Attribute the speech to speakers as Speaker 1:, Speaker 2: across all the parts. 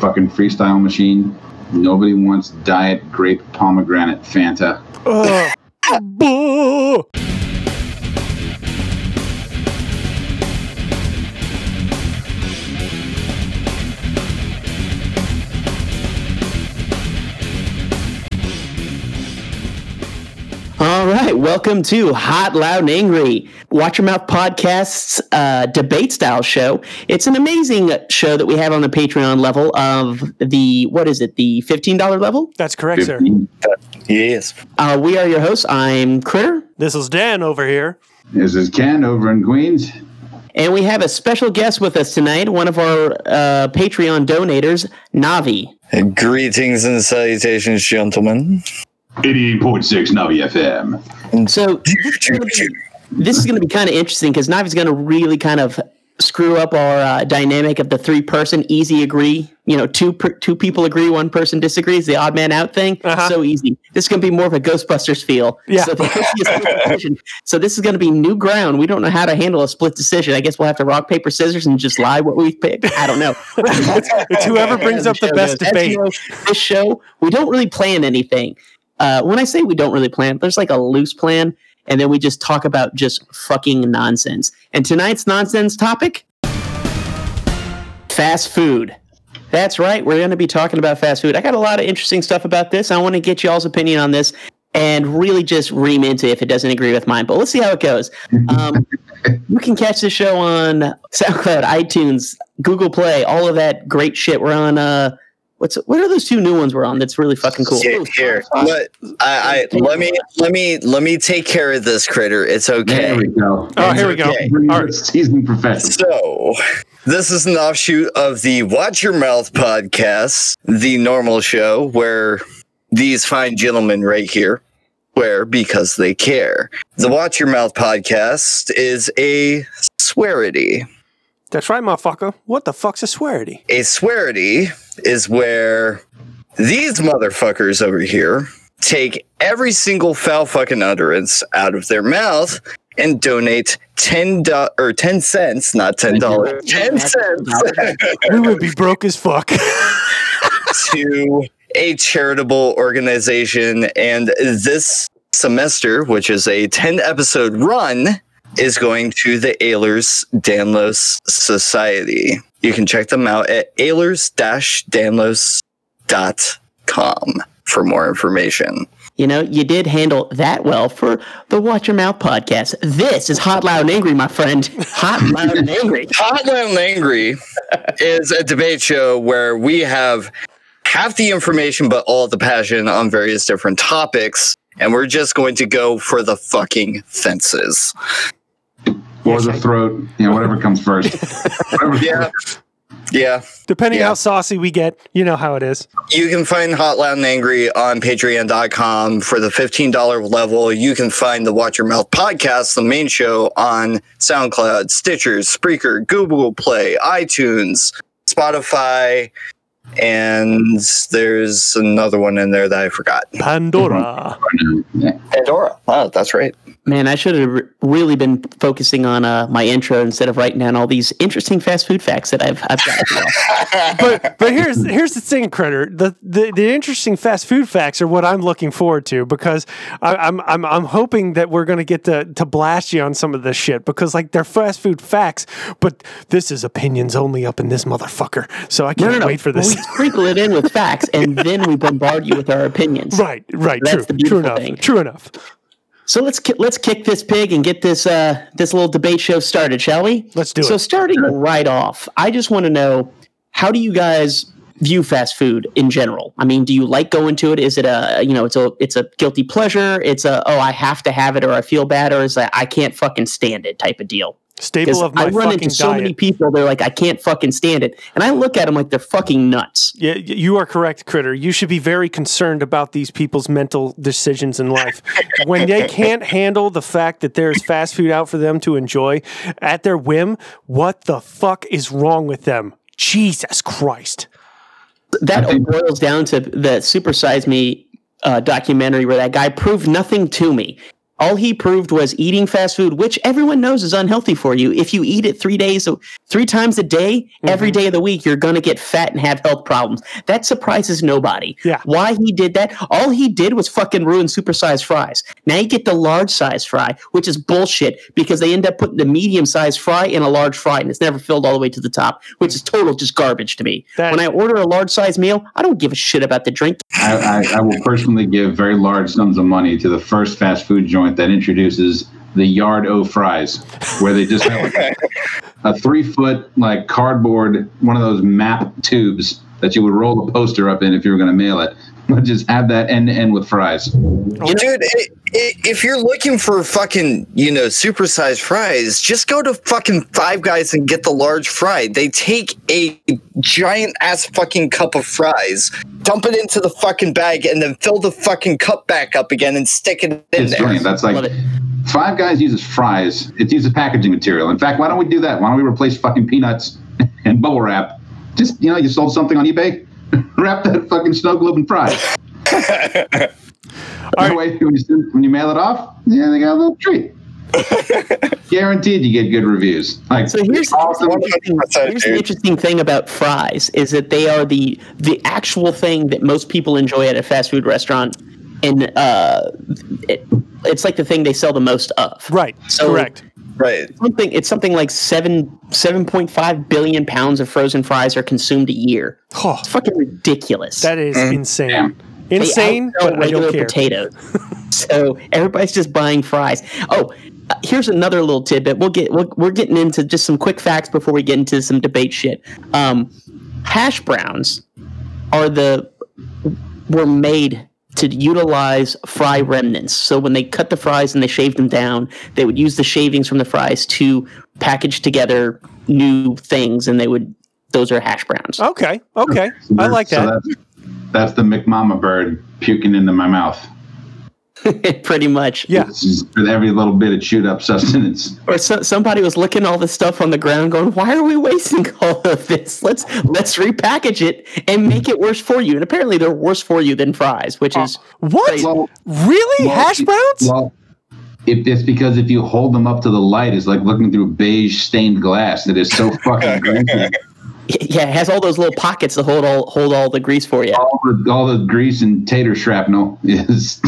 Speaker 1: fucking freestyle machine. Nobody wants diet grape pomegranate Fanta.
Speaker 2: Ugh.
Speaker 3: Ah, welcome to Hot, Loud, and Angry, Watch Your Mouth Podcast's uh, debate style show. It's an amazing show that we have on the Patreon level of the, what is it, the $15 level?
Speaker 2: That's correct, sir.
Speaker 4: Yes.
Speaker 3: Uh, we are your hosts. I'm Critter,
Speaker 2: This is Dan over here.
Speaker 1: This is Ken over in Queens.
Speaker 3: and we have a special guest with us tonight, one of our uh, Patreon donators, Navi.
Speaker 4: Greetings and salutations, gentlemen.
Speaker 1: 88.6 Navi FM.
Speaker 3: So this is going to be kind of interesting because Navi's going to really kind of screw up our uh, dynamic of the three person easy agree. You know, two per, two people agree, one person disagrees. The odd man out thing.
Speaker 2: Uh-huh.
Speaker 3: So easy. This is going to be more of a Ghostbusters feel.
Speaker 2: Yeah.
Speaker 3: So, there could be a split decision. so this is going to be new ground. We don't know how to handle a split decision. I guess we'll have to rock paper scissors and just lie what we picked. I don't know.
Speaker 2: It's whoever brings up the
Speaker 3: show
Speaker 2: best
Speaker 3: goes. As
Speaker 2: debate.
Speaker 3: you know, this show, we don't really plan anything. Uh, when I say we don't really plan, there's like a loose plan, and then we just talk about just fucking nonsense. And tonight's nonsense topic fast food. That's right. We're going to be talking about fast food. I got a lot of interesting stuff about this. I want to get y'all's opinion on this and really just ream into if it doesn't agree with mine. But let's see how it goes. Um, you can catch the show on SoundCloud, iTunes, Google Play, all of that great shit. We're on. Uh, what's what are those two new ones we're on? That's really fucking cool.
Speaker 4: Here, oh, here. Let, I, I, let me let me let me take care of this critter. It's
Speaker 1: There
Speaker 4: okay.
Speaker 1: we go.
Speaker 2: Oh, here we go.
Speaker 4: Okay.
Speaker 1: Bring
Speaker 2: All
Speaker 1: the
Speaker 2: right.
Speaker 1: seasoned professional.
Speaker 4: So, this is an offshoot of the Watch Your Mouth podcast, the normal show where these fine gentlemen right here, where because they care. The Watch Your Mouth podcast is a swearity.
Speaker 2: That's right, motherfucker. What the fuck's a swearity?
Speaker 4: A swearity is where these motherfuckers over here take every single foul fucking utterance out of their mouth and donate ten do- or ten cents, not ten dollars, ten cents
Speaker 2: We would be broke as fuck.
Speaker 4: to a charitable organization. And this semester, which is a ten episode run, is going to the Ehlers Danlos Society. You can check them out at Ehlers-Danlos.com for more information.
Speaker 3: You know, you did handle that well for the Watch Your Mouth podcast. This is Hot, Loud, and Angry, my friend. Hot, Loud, and Angry.
Speaker 4: Hot Loud, and Angry is a debate show where we have half the information but all the passion on various different topics. And we're just going to go for the fucking fences.
Speaker 1: Or the throat, you know, whatever comes first. Whatever
Speaker 4: Yeah. Yeah.
Speaker 2: Depending
Speaker 4: Yeah.
Speaker 2: how saucy we get, you know how it is.
Speaker 4: You can find Hot Loud and Angry on patreon.com for the $15 level. You can find the Watch Your Mouth podcast, the main show, on SoundCloud, Stitcher, Spreaker, Google Play, iTunes, Spotify, and there's another one in there that I forgot.
Speaker 2: Pandora.
Speaker 1: Yeah.
Speaker 4: Pandora. Oh, that's right.
Speaker 3: Man, I should have really been focusing on uh, my intro instead of writing down all these interesting fast food facts that I've, I've got. as well.
Speaker 2: but but here's here's the thing, critter. The, the the interesting fast food facts are what I'm looking forward to because I, I'm I'm I'm hoping that we're gonna get to to blast you on some of this shit because like they're fast food facts, but this is opinions only up in this motherfucker. So I can't
Speaker 3: no, no.
Speaker 2: wait for
Speaker 3: Well,
Speaker 2: this.
Speaker 3: we sprinkle it in with facts, and then we bombard you with our opinions.
Speaker 2: right, right,
Speaker 3: That's
Speaker 2: true,
Speaker 3: the
Speaker 2: true enough,
Speaker 3: thing.
Speaker 2: true enough.
Speaker 3: So let's ki- let's kick this pig and get this uh, this little debate show started, shall we?
Speaker 2: Let's do
Speaker 3: so
Speaker 2: it.
Speaker 3: So starting right off, I just want to know how do you guys view fast food in general? I mean, do you like going to it? Is it a you know it's a it's a guilty pleasure? It's a oh I have to have it or I feel bad or is that I can't fucking stand it type of deal?
Speaker 2: Staple of my
Speaker 3: I run into so
Speaker 2: diet.
Speaker 3: many people, they're like I can't fucking stand it, and I look at them like they're fucking nuts.
Speaker 2: Yeah, you are correct, Critter. You should be very concerned about these people's mental decisions in life. when they can't handle the fact that there's fast food out for them to enjoy at their whim, what the fuck is wrong with them? Jesus Christ.
Speaker 3: that boils down to the Super Size Me uh, documentary where that guy proved nothing to me. All he proved was eating fast food, which everyone knows is unhealthy for you. If you eat it three days, three times a day, every mm-hmm. day of the week, you're going to get fat and have health problems. That surprises nobody.
Speaker 2: Yeah.
Speaker 3: Why he did that? All he did was fucking ruin supersized fries. Now you get the large size fry, which is bullshit because they end up putting the medium sized fry in a large fry and it's never filled all the way to the top, which is total just garbage to me.
Speaker 2: That-
Speaker 3: when I order a large size meal, I don't give a shit about the drink.
Speaker 1: I, I, I will personally give very large sums of money to the first fast food joint that introduces the yard o fries, where they just have like a three foot like cardboard, one of those map tubes that you would roll a poster up in if you were going to mail it. But just have that end to end with fries.
Speaker 4: Dude, i i if you're looking for fucking, you know, supersized fries, just go to fucking Five Guys and get the large fry. They take a giant ass fucking cup of fries, dump it into the fucking bag, and then fill the fucking cup back up again and stick it in
Speaker 1: It's
Speaker 4: there.
Speaker 1: brilliant. That's like Five Guys uses fries. It uses packaging material. In fact, why don't we do that? Why don't we replace fucking peanuts and bubble wrap? Just you know, you sold something on eBay, wrap that fucking snow globe in fries. That
Speaker 2: right.
Speaker 1: when you, send- when you mail it off, yeah, they got a little treat. Guaranteed, you get good reviews. Like
Speaker 3: So here's,
Speaker 1: awesome.
Speaker 3: here's, the, interesting,
Speaker 4: 100%,
Speaker 3: here's the interesting thing about fries is that they are the the actual thing that most people enjoy at a fast food restaurant, and uh, it, it's like the thing they sell the most of.
Speaker 2: Right.
Speaker 3: So-
Speaker 2: Correct.
Speaker 4: Right.
Speaker 3: Something it's something like seven seven point five billion pounds of frozen fries are consumed a year.
Speaker 2: Oh,
Speaker 3: It's fucking ridiculous.
Speaker 2: that is insane.
Speaker 1: Damn.
Speaker 3: They
Speaker 2: Insane,
Speaker 3: outsell
Speaker 2: but I
Speaker 3: regular
Speaker 2: don't care.
Speaker 3: potatoes. so everybody's just buying fries. Oh, uh, here's another little tidbit. We'll get we'll, we're getting into just some quick facts before we get into some debate shit. Um, hash browns are the were made to utilize fry remnants. So when they cut the fries and they shaved them down, they would use the shavings from the fries to package together new things, and they would. Those are hash browns.
Speaker 2: Okay. Okay. I like
Speaker 1: So
Speaker 2: that.
Speaker 1: that's, that's the McMama bird puking into my mouth.
Speaker 3: Pretty much.
Speaker 2: Yeah.
Speaker 1: It's for every little bit of chewed up sustenance.
Speaker 3: Or so, somebody was looking all this stuff on the ground, going, "Why are we wasting all of this? Let's let's repackage it and make it worse for you." And apparently, they're worse for you than fries, which uh, is
Speaker 2: What?
Speaker 1: Well,
Speaker 2: Really?
Speaker 1: well,
Speaker 2: Hash browns?
Speaker 1: Well, if it's because if you hold them up to the light, it's like looking through beige stained glass. It is so fucking greasy.
Speaker 3: yeah, it has all those little pockets to hold all hold all the grease for you.
Speaker 1: All the, all the grease and tater shrapnel is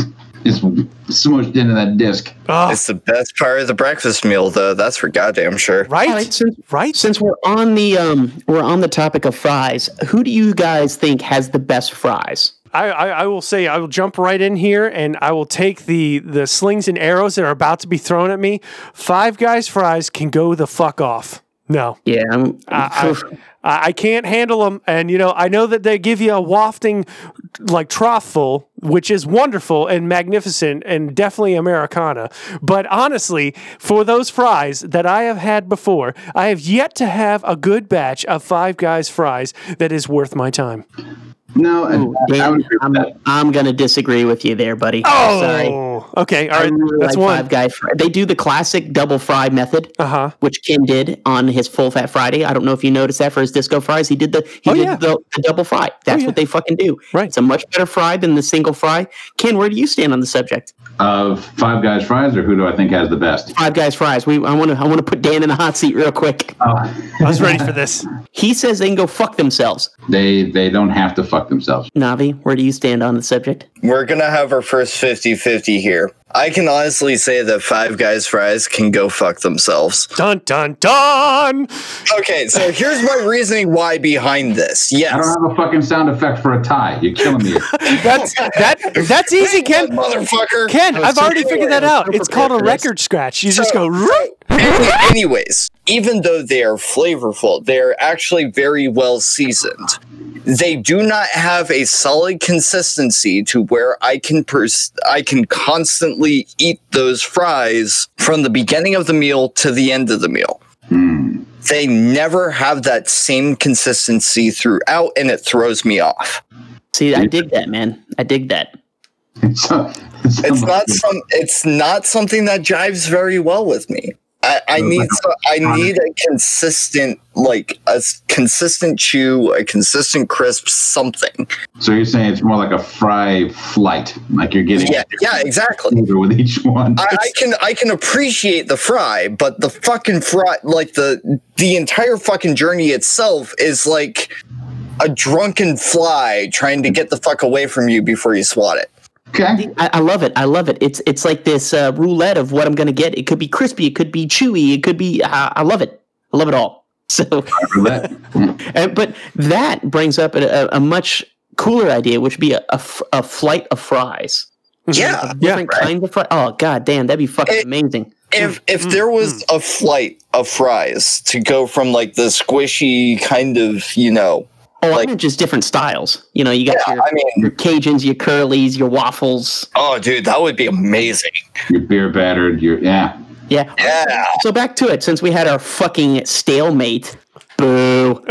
Speaker 1: is smushed into that disc.
Speaker 2: Oh,
Speaker 4: It's the best part of the breakfast meal, though. That's for goddamn sure.
Speaker 2: right?
Speaker 3: All right, since,
Speaker 2: right?
Speaker 3: since we're on the um we're on the topic of fries, who do you guys think has the best fries?
Speaker 2: I, I, I will say I will jump right in here and I will take the the slings and arrows that are about to be thrown at me. Five Guys fries can go the fuck off. No,
Speaker 3: Yeah, I'm,
Speaker 2: I, I, I can't handle them. And you know, I know that they give you a wafting like trough full, which is wonderful and magnificent and definitely Americana. But honestly, for those fries that I have had before, I have yet to have a good batch of Five Guys fries that is worth my time.
Speaker 1: No, I, I
Speaker 3: I'm. I'm gonna disagree with you there, buddy.
Speaker 2: Oh,
Speaker 3: Sorry.
Speaker 2: okay. All
Speaker 3: I
Speaker 2: right.
Speaker 3: really
Speaker 2: That's
Speaker 3: like
Speaker 2: one.
Speaker 3: Five Guy. Fry. They do the classic double fry method,
Speaker 2: Uh huh.
Speaker 3: which Ken did on his Full Fat Friday. I don't know if you noticed that for his disco fries. He did the he
Speaker 2: Oh,
Speaker 3: did
Speaker 2: yeah.
Speaker 3: the, the double fry. That's
Speaker 2: yeah.
Speaker 3: what they fucking do.
Speaker 2: Right.
Speaker 3: It's a much better fry than the single fry. Ken, where do you stand on the subject?
Speaker 1: Of Five Guys fries, or who do I think has the best?
Speaker 3: Five Guys fries. We I want to I want to put Dan in the hot seat real quick.
Speaker 1: Oh,
Speaker 2: I was ready for this.
Speaker 3: He says they can go fuck themselves.
Speaker 1: they they don't have to fuck themselves.
Speaker 3: Navi, where do you stand on the subject?
Speaker 4: We're going to have our first 50 50 here. I can honestly say that Five Guys fries can go fuck themselves.
Speaker 2: Dun dun dun.
Speaker 4: Okay, so here's my reasoning why behind this. Yes, I
Speaker 1: don't have a fucking sound effect for a tie. You're killing me.
Speaker 2: That's that. That's easy, Ken.
Speaker 4: Motherfucker.
Speaker 2: Ken, I've already figured that out. It's called a
Speaker 3: prepared for this.
Speaker 2: record scratch. You just go. "Root."
Speaker 4: Anyways, even though they are flavorful, they're actually very well seasoned. They do not have a solid consistency to where I can pers- I can constantly eat those fries from the beginning of the meal to the end of the meal.
Speaker 1: Hmm.
Speaker 4: They never have that same consistency throughout, and it throws me off.
Speaker 3: See, I dig that, man. I dig that.
Speaker 4: It's not some. It's not something that jives very well with me. I, I need
Speaker 1: a
Speaker 4: so, I need a consistent like a consistent chew, a consistent crisp something.
Speaker 1: So you're saying it's more like a fry flight, like you're getting
Speaker 4: Yeah, yeah, exactly.
Speaker 1: with each one.
Speaker 4: I, I can I can appreciate the fry, but the fucking fry like the the entire fucking journey itself is like a drunken fly trying to get the fuck away from you before you swat it.
Speaker 1: Okay.
Speaker 3: I, I love it. I love it. It's it's like this uh, roulette of what I'm going to get. It could be crispy. It could be chewy. It could be. I I love it. I love it all. So,
Speaker 1: Roulette.
Speaker 3: uh, but that brings up a, a, a much cooler idea, which would be a, a, f- a flight of fries.
Speaker 4: Yeah.
Speaker 2: Yeah.
Speaker 3: Different kinds of fries. Oh god damn, that'd be fucking
Speaker 4: It-
Speaker 3: amazing.
Speaker 4: If if there was a flight of fries to go from like the squishy kind of, you know,
Speaker 3: Oh,
Speaker 4: like-
Speaker 3: I meant just different styles. You know, you got
Speaker 4: yeah,
Speaker 3: your,
Speaker 4: I mean,
Speaker 3: your Cajuns, your curlies, your waffles.
Speaker 4: oh dude, that would be amazing.
Speaker 1: You're beer battered. You're yeah.
Speaker 3: Yeah.
Speaker 4: Yeah.
Speaker 3: So back to it. Since we had our fucking stalemate. Boo.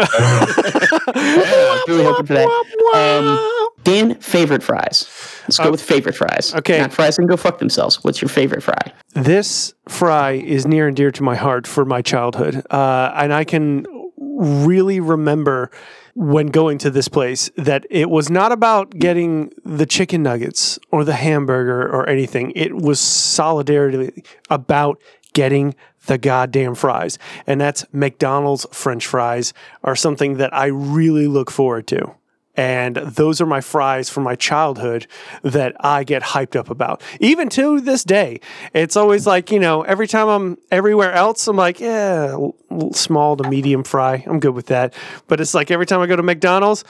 Speaker 3: Yeah, really hoping for that. Um, Dan, favorite fries. Let's go with favorite fries.
Speaker 2: okay.
Speaker 3: Not fries can go fuck themselves. What's your favorite fry?
Speaker 2: This fry is near and dear to my heart for my childhood. Uh, and I can really remember when going to this place that it was not about getting the chicken nuggets or the hamburger or anything. It was solidarity about getting the goddamn fries. And that's McDonald's French fries are something that I really look forward to. And those are my fries from my childhood that I get hyped up about. Even to this day, it's always like, you know, every time I'm everywhere else, I'm like, yeah, small to medium fry. I'm good with that. But it's like every time I go to McDonald's,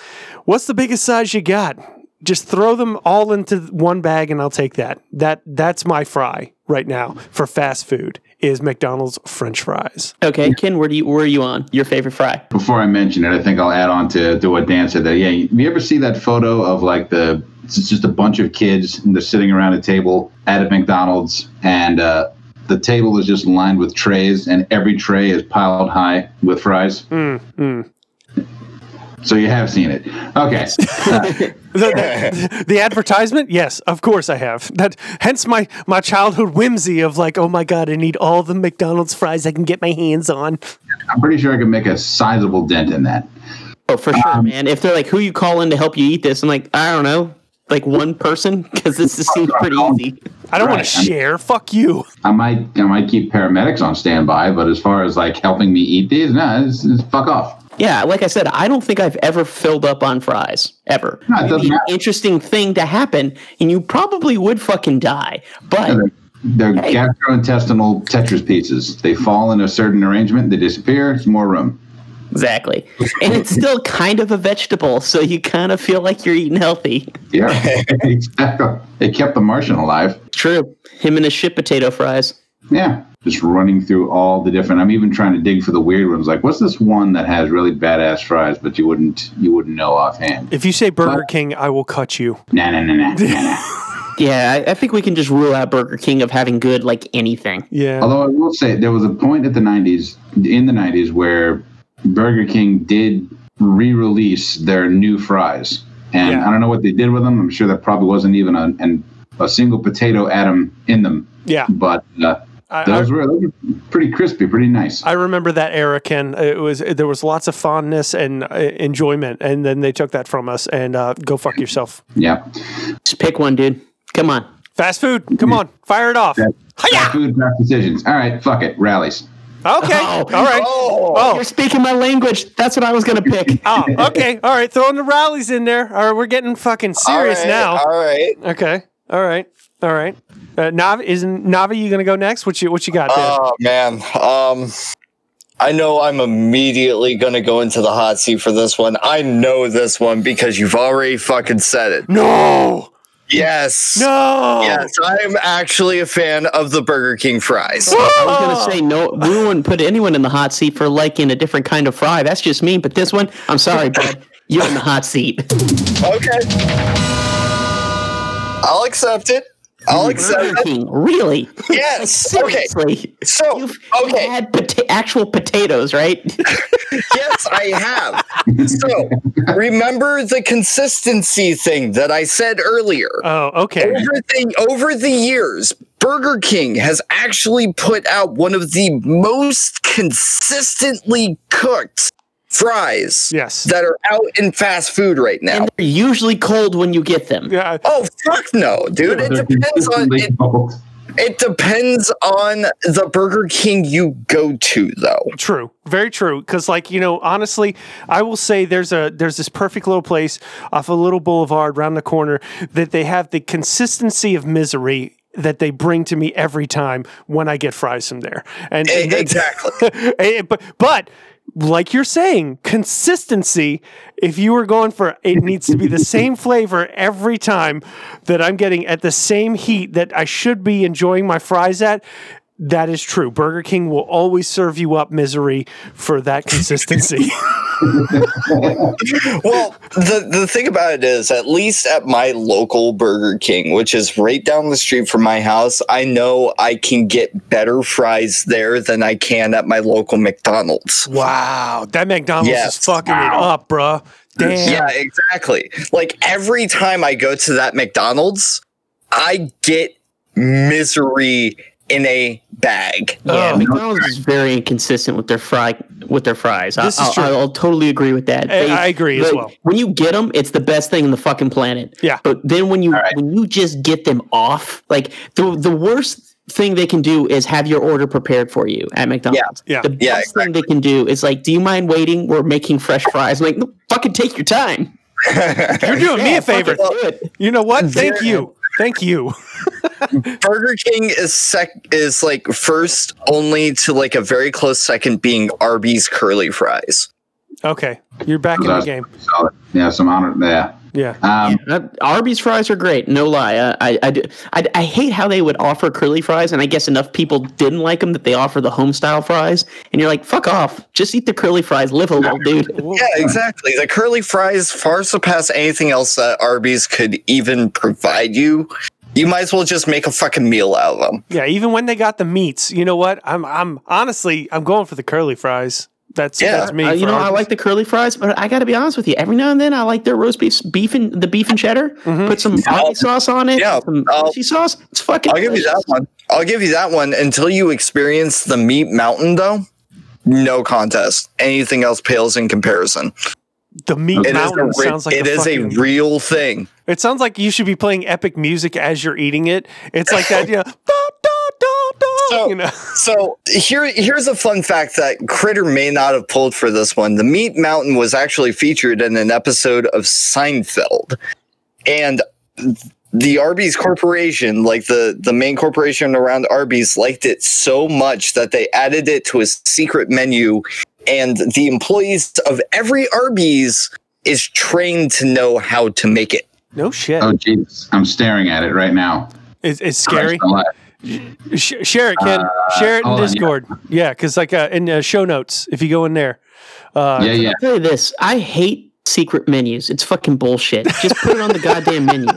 Speaker 2: what's the biggest size you got? Just throw them all into one bag and I'll take that. That that's my fry right now for fast food is McDonald's French fries.
Speaker 3: Okay, Ken, where do you where are you on? Your favorite fry?
Speaker 1: Before I mention it, I think I'll add on to, to what Dan said. That yeah, you ever see that photo of like the it's just a bunch of kids and they're sitting around a table at a McDonald's and uh, the table is just lined with trays and every tray is piled high with fries. So you have seen it. Okay.
Speaker 2: The, the, the advertisement, yes, of course I have. That hence my my childhood whimsy of like, oh my god, I need all the McDonald's fries I can get my hands on.
Speaker 1: I'm pretty sure I can make a sizable dent in that.
Speaker 3: Oh, for
Speaker 2: Um,
Speaker 3: sure, man. If they're like, who you call in to help you eat this? I'm like, I don't know, like one person, because this just seems pretty easy.
Speaker 2: I don't want
Speaker 1: Right,
Speaker 2: to
Speaker 1: I'm-
Speaker 2: share. Fuck you.
Speaker 1: I might I might keep paramedics on standby, but as far as like helping me eat these, no, it's, it's fuck off.
Speaker 3: Yeah, like I said, I don't think I've ever filled up on fries ever.
Speaker 1: No, it
Speaker 3: It'd
Speaker 1: doesn't
Speaker 3: be an interesting thing to happen, and you probably would fucking die. But
Speaker 1: They're, they're
Speaker 3: Hey.
Speaker 1: gastrointestinal Tetris pieces. They fall in a certain arrangement, they disappear. It's more room.
Speaker 3: exactly, and it's still kind of a vegetable, so you kind of feel like you're eating healthy.
Speaker 1: Yeah, exactly. They kept the Martian alive.
Speaker 3: True. Him and his shit potato fries.
Speaker 1: Yeah, just running through all the different. I'm even trying to dig for the weird ones. Like, what's this one that has really badass fries, but you wouldn't you wouldn't know offhand?
Speaker 2: If you say Burger King, I will cut you.
Speaker 1: Nah, nah, nah, nah, nah, nah.
Speaker 3: Yeah, I, I think we can just rule out Burger King of having good like anything.
Speaker 2: Yeah.
Speaker 1: Although I will say there was a point at the 90s, in the 90s, where Burger King did re-release their new fries, and
Speaker 2: Yeah.
Speaker 1: I don't know what they did with them. I'm sure there probably wasn't even a an, a single potato atom in them,
Speaker 2: yeah.
Speaker 1: but uh,
Speaker 2: I, I,
Speaker 1: those, were, those were pretty crispy, pretty nice.
Speaker 2: I remember that era, Ken. It was there was lots of fondness and uh, enjoyment, and then they took that from us. And uh, go fuck yourself.
Speaker 1: yeah.
Speaker 3: Just pick one, dude. Come on.
Speaker 2: Fast food. Come on, fire it off.
Speaker 1: Fast
Speaker 2: Hiya!
Speaker 1: food, fast decisions. All right, fuck it, Rally's.
Speaker 2: Okay.
Speaker 3: Oh.
Speaker 2: All right.
Speaker 4: Oh,
Speaker 2: Oh.
Speaker 3: You're speaking my language. That's what I was gonna pick.
Speaker 2: Oh, okay. All right. Throwing the Rally's in there. All right. We're getting fucking serious
Speaker 4: all right,
Speaker 2: now.
Speaker 4: All right.
Speaker 2: Okay. All right. All right. Uh, Navi, isn't Navi you gonna go next? What you What you got there?
Speaker 4: Oh man. Um I know I'm immediately gonna go into the hot seat for this one. I know this one because you've already fucking said it.
Speaker 2: no.
Speaker 4: Yes.
Speaker 2: No.
Speaker 4: Yes, I'm actually a fan of the Burger King fries.
Speaker 3: I was gonna say no. We wouldn't put anyone in the hot seat for liking a different kind of fry. That's just me. But this one, I'm sorry, bud. You're in the hot seat.
Speaker 4: Okay. I'll accept it. I'll accept
Speaker 3: Burger. King, really?
Speaker 4: Yes. Okay.
Speaker 3: Seriously.
Speaker 4: So,
Speaker 3: You've, you've
Speaker 4: okay.
Speaker 3: had pota- actual potatoes, right?
Speaker 4: Yes, I have. So, remember the consistency thing that I said earlier.
Speaker 2: Oh, okay.
Speaker 4: over the over the years Burger King has actually put out one of the most consistently cooked fries
Speaker 2: Yes.
Speaker 4: that are out in fast food right now.
Speaker 3: And they're usually cold when you get them.
Speaker 2: Yeah.
Speaker 4: Oh fuck no, dude! It depends on it, it depends on the Burger King you go to, though.
Speaker 2: True, very true. Because, like you know, honestly, I will say there's a there's this perfect little place off a little boulevard around the corner that they have the consistency of misery that they bring to me every time when I get fries from there. And, and
Speaker 4: exactly.
Speaker 2: Eh, but but like you're saying, consistency. If you were going for it needs to be the same flavor every time that I'm getting at the same heat that I should be enjoying my fries at. That is true. Burger King will always serve you up misery for that consistency.
Speaker 4: Well, the the thing about it is, at least at my local Burger King, which is right down the street from my house, I know I can get better fries there than I can at my local McDonald's.
Speaker 2: wow, that McDonald's
Speaker 4: Yes.
Speaker 2: is fucking it up, bruh. Damn.
Speaker 4: Yeah, exactly. Like every time I go to that McDonald's, I get misery in a bag.
Speaker 3: Yeah,
Speaker 2: Oh.
Speaker 3: McDonald's is very inconsistent with their fry with their fries. I,
Speaker 2: This is
Speaker 3: I'll,
Speaker 2: true.
Speaker 3: I'll, totally agree with that.
Speaker 2: I- I agree as well.
Speaker 3: When you get them, it's the best thing in the fucking planet.
Speaker 2: Yeah.
Speaker 3: But then when you
Speaker 1: right.
Speaker 3: when you just get them off, like the the worst thing they can do is have your order prepared for you at McDonald's.
Speaker 2: Yeah.
Speaker 3: The
Speaker 4: Yeah,
Speaker 3: best thing they can do is like, do you mind waiting? We're making fresh fries. I'm like, no, fucking take your time.
Speaker 2: You're doing me a favor.
Speaker 3: fucking do it.
Speaker 2: You know what? Thank
Speaker 4: There-
Speaker 2: you. Thank you.
Speaker 4: Burger King is sec is like first only to like a very close second being Arby's curly fries.
Speaker 2: Okay. You're back in the game.
Speaker 1: solid. Yeah, some honor. Yeah.
Speaker 2: Yeah.
Speaker 1: Um,
Speaker 3: Uh, Arby's fries are great, no lie. Uh, I, I, do, I, I hate how they would offer curly fries, and I guess enough people didn't like them that they offer the home style fries. And you're like, fuck off, just eat the curly fries, live a little, dude.
Speaker 4: Yeah, exactly. The curly fries far surpass anything else that Arby's could even provide you. You might as well just make a fucking meal out of them.
Speaker 2: Yeah, even when they got the meats, you know what? I'm I'm honestly I'm going for the curly fries. That's
Speaker 4: Yeah.
Speaker 2: that's me.
Speaker 3: Uh, you know, I like the curly fries, but I got to be honest with you. Every now and then, I like their roast beef, beef and the beef and cheddar. Put some Arby sauce on it.
Speaker 4: Yeah,
Speaker 3: some
Speaker 4: I'll-
Speaker 3: sauce. It's fucking.
Speaker 4: I'll give you that one. I'll give you that one until you experience the meat mountain though. No contest. Anything else pales in comparison.
Speaker 2: the meat
Speaker 4: It is a,
Speaker 2: mountain
Speaker 4: re-
Speaker 2: sounds like
Speaker 4: it
Speaker 2: a
Speaker 4: is a real thing.
Speaker 2: It sounds like you should be playing epic music as you're eating it. It's like that, you know, da,
Speaker 4: So-
Speaker 2: you know.
Speaker 4: So here, here's a fun fact that Critter may not have pulled for this one. The Meat Mountain was actually featured in an episode of Seinfeld, and the Arby's Corporation, like the the main corporation around Arby's, liked it so much that they added it to a secret menu, and the employees of every Arby's is trained to know how to make it.
Speaker 2: No shit.
Speaker 1: oh, jeez. I'm staring at it right now.
Speaker 2: It's, it's scary.
Speaker 1: Christ alive.
Speaker 2: Sh- share it, Ken. share it in
Speaker 1: Uh, hold on, yeah.
Speaker 2: Discord. Yeah, because like uh, in uh, show notes, if you go in there. Uh,
Speaker 1: Yeah, yeah.
Speaker 3: I'll tell you this: I hate secret menus. It's fucking bullshit. Just put it on the goddamn menu.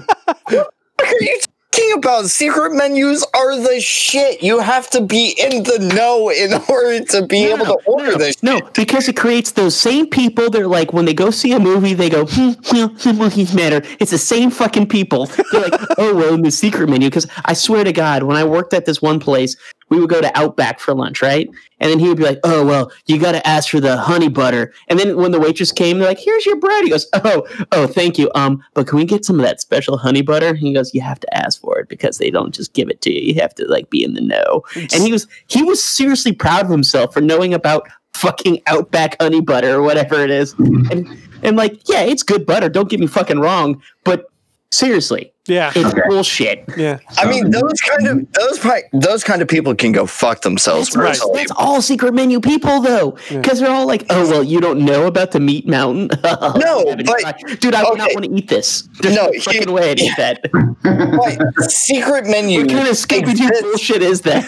Speaker 4: What are you talking about? Secret menus are the shit. You have to be in the know in order to be able to order
Speaker 3: no,
Speaker 4: this.
Speaker 3: No, because it creates those same people. They're like, when they go see a movie, they go, hmm, well, movies matter. It's the same fucking people. They're like, oh, well, in the secret menu. Because I swear to God, when I worked at this one place, we would go to Outback for lunch, right? And then he would be like, oh, well, you got to ask for the honey butter. And then when the waitress came, they're like, here's your bread. He goes, oh, oh, thank you. Um, but can we get some of that special honey butter? He goes, you have to ask for it because they don't just give it to you. You have to like be in the know. And he was he was seriously proud of himself for knowing about fucking Outback honey butter or whatever it is. And and like, yeah, it's good butter. Don't get me fucking wrong, but seriously,
Speaker 2: yeah,
Speaker 3: it's
Speaker 1: Okay.
Speaker 3: bullshit.
Speaker 2: yeah.
Speaker 4: I mean, those kind of those pi- those kind of people can go fuck themselves.
Speaker 3: That's, right. That's all secret menu people though, because they're all like, "Oh well, you don't know about the meat mountain."
Speaker 4: No, but-
Speaker 3: dude, I would not want to eat this. There's
Speaker 4: No,
Speaker 3: no,
Speaker 4: he-
Speaker 3: fucking way I'd eat that.
Speaker 4: Right. Secret menu.
Speaker 3: What kind of Scooby Doo bullshit is that?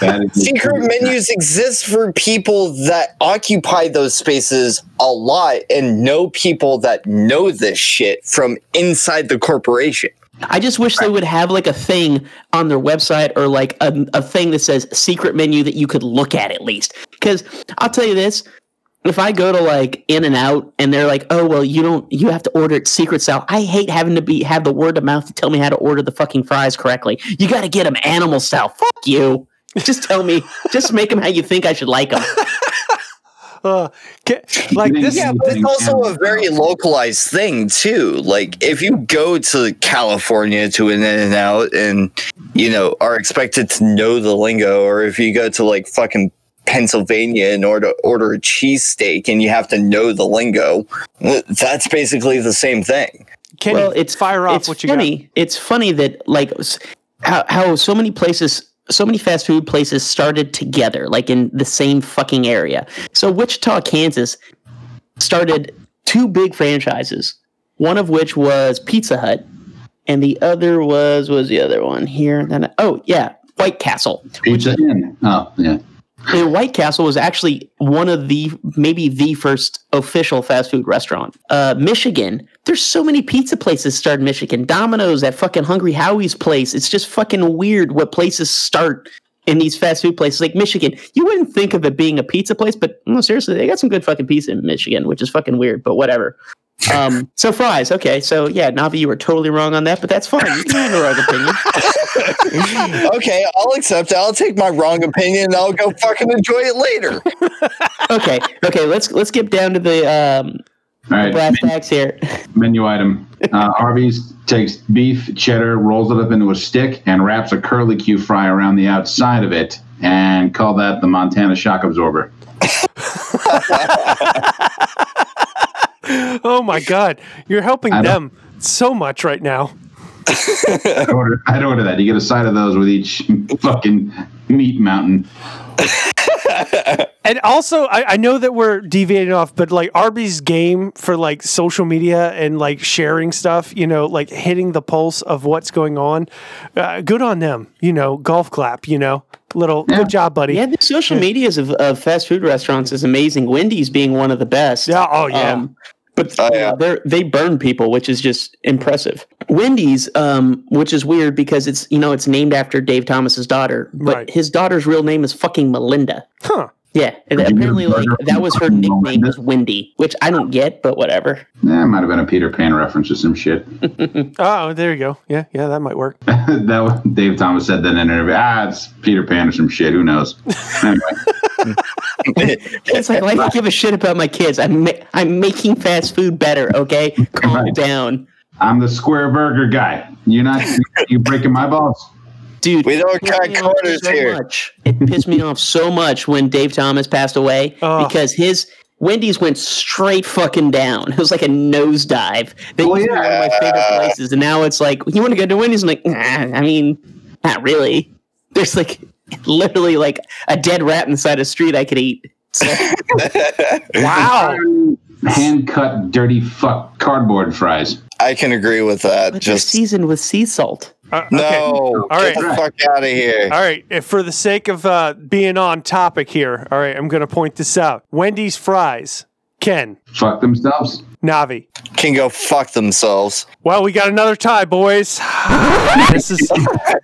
Speaker 1: That is
Speaker 4: Secret menus exist for people that occupy those spaces a lot and know people that know this shit from inside the corporation.
Speaker 3: I just wish they would have like a thing on their website or like a, a thing that says secret menu that you could look at at least. Because I'll tell you this if I go to like In and Out and they're like, "Oh well, you don't, you have to order it secret style." I hate having to be have the word of mouth to tell me how to order the fucking fries correctly. You got to get them animal style. Fuck you. Just tell me. just make them how you think I should like them.
Speaker 2: Uh, ca- like this.
Speaker 4: Yeah, but it's also a very localized thing too. Like if you go to California to an In and Out and you know are expected to know the lingo, or if you go to like fucking Pennsylvania in order to order a cheesesteak and you have to know the lingo, that's basically the same thing.
Speaker 2: Kenny,
Speaker 3: well, it's
Speaker 2: fire off
Speaker 3: it's
Speaker 2: what you
Speaker 3: funny. It's funny that like how how so many places, so many fast food places started together, like in the same fucking area. So Wichita, Kansas, started two big franchises. One of which was Pizza Hut, and the other was was the other one here. Then oh yeah, White Castle.
Speaker 1: Pizza Inn. Oh, yeah.
Speaker 3: And White Castle was actually one of the maybe the first official fast food restaurant. Uh, Michigan, there's so many pizza places start in Michigan. Domino's, that fucking Hungry Howie's place. It's just fucking weird what places start in these fast food places like Michigan. You wouldn't think of it being a pizza place, but no, seriously, they got some good fucking pizza in Michigan, which is fucking weird, but whatever. Um, so fries, okay. So yeah, Navi, you were totally wrong on that, but that's fine. You can have a wrong opinion.
Speaker 4: okay, I'll accept it. I'll take my wrong opinion and I'll go fucking enjoy it later.
Speaker 3: Okay, okay. Let's let's get down to the um,
Speaker 1: All right.
Speaker 3: brass tacks here.
Speaker 1: Menu item. Uh, Arby's takes beef, cheddar, rolls it up into a stick, and wraps a curly Q fry around the outside of it, and call that the Montana shock absorber.
Speaker 2: Oh my god, you're helping them so much right now.
Speaker 1: I'd order, I'd order that. You get a side of those with each fucking meat mountain.
Speaker 2: And also, I, I know that we're deviating off, but like Arby's game for like social media and like sharing stuff, you know, like hitting the pulse of what's going on. Uh, good on them, you know. Golf clap, you know. Little
Speaker 1: Yeah.
Speaker 2: good job, buddy.
Speaker 3: Yeah, the social medias of, of fast food restaurants is amazing. Wendy's being one of the best.
Speaker 2: Yeah, oh, yeah.
Speaker 3: But
Speaker 4: Oh, yeah.
Speaker 3: they're they burn people, which is just impressive. Wendy's, um, which is weird because it's you know it's named after Dave Thomas's daughter, but
Speaker 2: Right.
Speaker 3: his daughter's real name is fucking Melinda.
Speaker 2: Huh.
Speaker 3: Yeah, and apparently like that was her nickname was Wendy, which I don't get, but whatever.
Speaker 1: Yeah, it might have been a Peter Pan reference or some shit.
Speaker 2: Oh, there you go. Yeah, yeah, that might work.
Speaker 1: that was- Dave Thomas said that in an interview. Ah, it's Peter Pan or some shit. Who knows? Anyway,
Speaker 3: It's like I don't give a shit about my kids. I'm ma- I'm making fast food better. Okay, calm
Speaker 1: Right.
Speaker 3: down.
Speaker 1: I'm the square burger guy. You're not. You breaking my balls?
Speaker 3: Dude,
Speaker 4: We don't
Speaker 3: it pissed
Speaker 4: cut
Speaker 3: me off
Speaker 4: corners
Speaker 3: so
Speaker 4: here.
Speaker 3: Much. It pissed me off so much when Dave Thomas passed away
Speaker 2: Oh.
Speaker 3: because his Wendy's went straight fucking down. It was like a nosedive. They
Speaker 1: Oh,
Speaker 3: used to be one of my favorite places, and now it's like you want to go to Wendy's. I'm like, nah, I mean, not really. There's like literally like a dead rat inside a street I could eat. So,
Speaker 2: Wow.
Speaker 1: Hand cut, dirty fuck cardboard fries.
Speaker 4: I can agree with that.
Speaker 3: but
Speaker 4: Just
Speaker 3: seasoned with sea salt.
Speaker 2: Uh, okay.
Speaker 4: no.
Speaker 2: All right.
Speaker 4: Get the fuck out of here.
Speaker 2: All right, if for the sake of uh, being on topic here, all right, I'm going to point this out. Wendy's fries, Ken,
Speaker 1: Fuck themselves.
Speaker 2: Navi.
Speaker 4: Can go fuck themselves.
Speaker 2: Well, we got another tie, boys. this is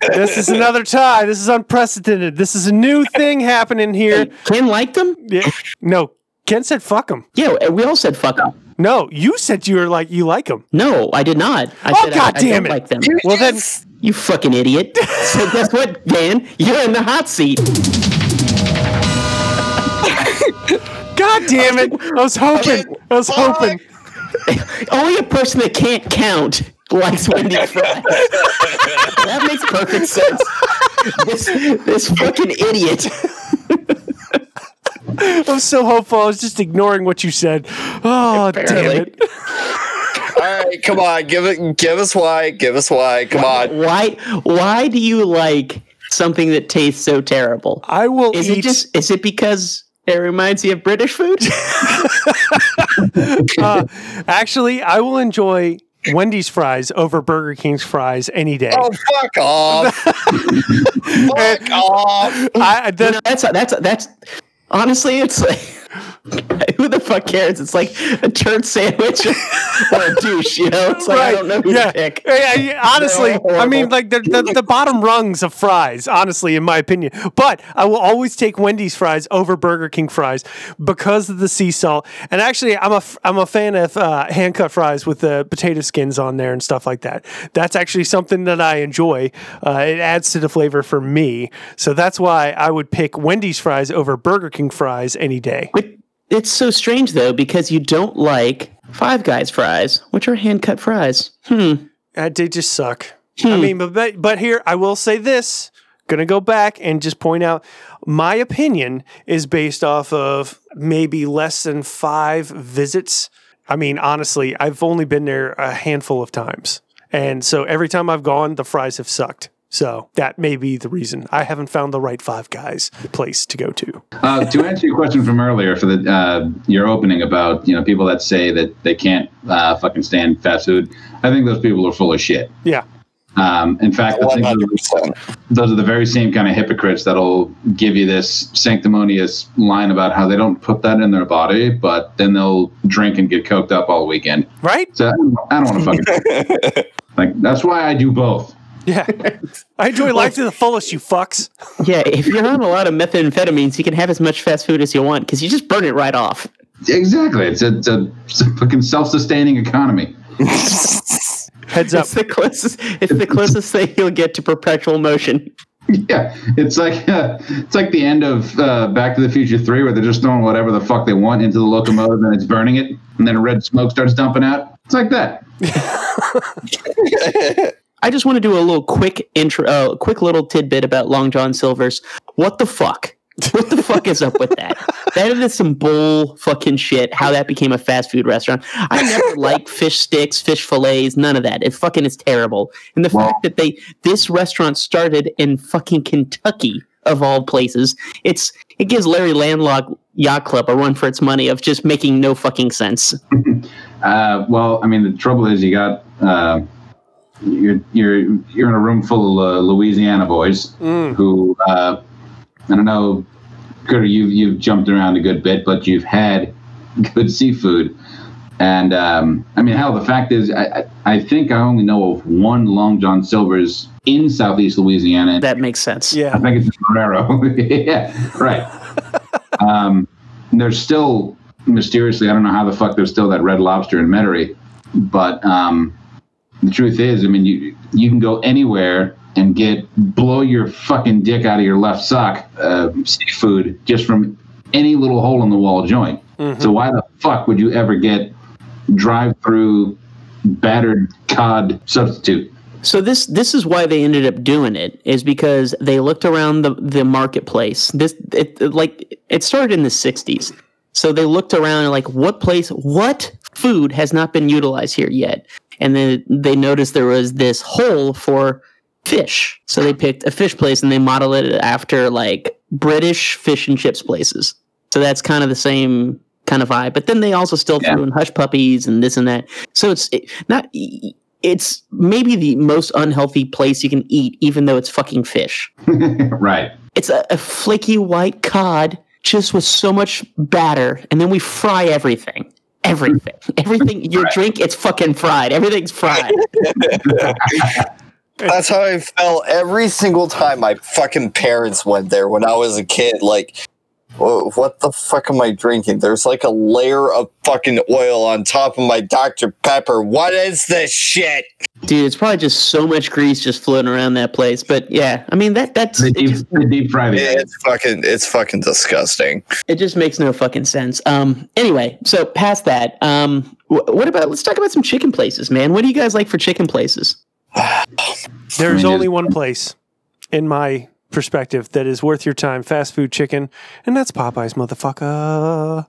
Speaker 2: this is another tie. This is unprecedented. This is a new thing happening here.
Speaker 3: Ken liked them?
Speaker 2: Yeah. No, Ken said fuck them.
Speaker 3: Yeah, we all said fuck them.
Speaker 2: No, you said you were like you like them.
Speaker 3: No, I did not. I
Speaker 2: Oh,
Speaker 3: said
Speaker 2: God
Speaker 3: I,
Speaker 2: damn
Speaker 3: I don't
Speaker 2: it.
Speaker 3: like them.
Speaker 2: Well then,
Speaker 3: You fucking idiot. so guess what, Dan? You're in the hot seat.
Speaker 2: God damn it! I was hoping. I was hoping.
Speaker 3: Only a person that can't count likes Wendy's fries. that makes perfect sense. This this fucking idiot.
Speaker 2: I was so hopeful. I was just ignoring what you said. Oh damn it!
Speaker 4: All right, come on. Give it. Give us why. Give us why. Come on.
Speaker 3: Why why do you like something that tastes so terrible?
Speaker 2: I will
Speaker 3: Is
Speaker 2: eat.
Speaker 3: it just is it because it reminds you of British food?
Speaker 2: uh, actually, I will enjoy Wendy's fries over Burger King's fries any day.
Speaker 4: Oh, fuck off. fuck off.
Speaker 2: I,
Speaker 3: You
Speaker 2: that,
Speaker 3: know, that's that's that's honestly it's like who the fuck cares? It's like a turd sandwich or a douche, you know? It's like I don't know who
Speaker 2: yeah.
Speaker 3: to pick.
Speaker 2: Yeah, yeah, honestly, I mean, like the, the the bottom rungs of fries. Honestly, in my opinion, but I will always take Wendy's fries over Burger King fries because of the sea salt. And actually, I'm a I'm a fan of uh, hand cut fries with the potato skins on there and stuff like that. That's actually something that I enjoy. Uh, it adds to the flavor for me, so that's why I would pick Wendy's fries over Burger King fries any day.
Speaker 3: But it's so strange though because you don't like Five Guys fries, which are hand cut fries. Hmm.
Speaker 2: Uh, they just suck. I mean, but, but but here I will say this. Gonna go back and just point out my opinion is based off of maybe less than five visits. I mean, honestly, I've only been there a handful of times, and so every time I've gone, the fries have sucked. So that may be the reason I haven't found the right Five Guys place to go to.
Speaker 1: Uh, to answer your question from earlier for the uh, your opening about you know people that say that they can't uh, fucking stand fast food, I think those people are full of shit.
Speaker 2: Yeah,
Speaker 1: Um, in fact, I think those,
Speaker 4: percent.
Speaker 1: those are the very same kind of hypocrites that'll give you this sanctimonious line about how they don't put that in their body, but then they'll drink and get coked up all weekend.
Speaker 2: right.
Speaker 1: So I don't, I don't want to fucking like. That's why I do both.
Speaker 2: Yeah, I enjoy life to the fullest. You fucks.
Speaker 3: Yeah, if you're on a lot of methamphetamines, you can have as much fast food as you want because you just burn it right off.
Speaker 1: Exactly. It's a, it's a, it's a fucking self-sustaining economy.
Speaker 2: Heads up.
Speaker 3: It's the closest. It's the closest thing you'll get to perpetual motion.
Speaker 1: Yeah, it's like uh, it's like the end of uh, Back to the Future Three, where they're just throwing whatever the fuck they want into the locomotive and it's burning it, and then red smoke starts dumping out. It's like that.
Speaker 3: I just want to do a little quick intro, uh, quick little tidbit about Long John Silver's. What the fuck? What the fuck is up with that? That is some bull fucking shit. How that became a fast food restaurant. I never liked fish sticks, fish fillets, none of that. It fucking is terrible. And the
Speaker 1: Well-
Speaker 3: fact that they this restaurant started in fucking Kentucky of all places, it's it gives Larry Landlock Yacht Club a run for its money of just making no fucking sense.
Speaker 1: Uh, well, I mean, the trouble is you got uh, you're you're you're in a room full of uh, Louisiana boys who uh, I don't know, Critter, you've you've jumped around a good bit, but you've had good seafood. And um, I mean, hell, the fact is, I, I I think I only know of one Long John Silver's in Southeast Louisiana.
Speaker 3: That makes sense.
Speaker 2: Yeah, I
Speaker 1: think it's Guerrero. yeah, right. um, there's still mysteriously, I don't know how the fuck there's still that Red Lobster in Metairie, but um, the truth is, I mean, you you can go anywhere and get blow your fucking dick out of your left sock uh, seafood just from any little hole in the wall joint. So why the fuck would you ever get drive through battered cod substitute?
Speaker 3: So this this is why they ended up doing it is because they looked around the the marketplace. This it, it- like it started in the '60s. So they looked around and like what place what food has not been utilized here yet, and then they noticed there was this hole for fish. So they picked a fish place and they modeled it after like British fish and chips places. So that's kind of the same kind of vibe. But then they also still
Speaker 1: Yeah.
Speaker 3: threw in hush puppies and this and that. So it's it, not. It's maybe the most unhealthy place you can eat, even though it's fucking fish.
Speaker 1: right.
Speaker 3: It's a, a flaky white cod just with so much batter, and then we fry everything. Everything. Everything. Your drink, it's fucking fried. Everything's fried.
Speaker 4: That's how I felt every single time my fucking parents went there when I was a kid. Like, "Wha- what the fuck am I drinking? There's like a layer of fucking oil on top of my Dr. Pepper. What is this shit?
Speaker 3: Dude, it's probably just so much grease just floating around that place. But yeah, I mean that that's
Speaker 1: They
Speaker 3: it
Speaker 1: deep,
Speaker 3: just,
Speaker 1: they deep fry the eggs.
Speaker 4: It's fucking, it's fucking disgusting.
Speaker 3: it just makes no fucking sense. Um anyway, so past that, um wh- what about let's talk about some chicken places, man. What do you guys like for chicken places?
Speaker 2: There's only one place, in my perspective, that is worth your time fast food chicken, and that's Popeyes, motherfucker.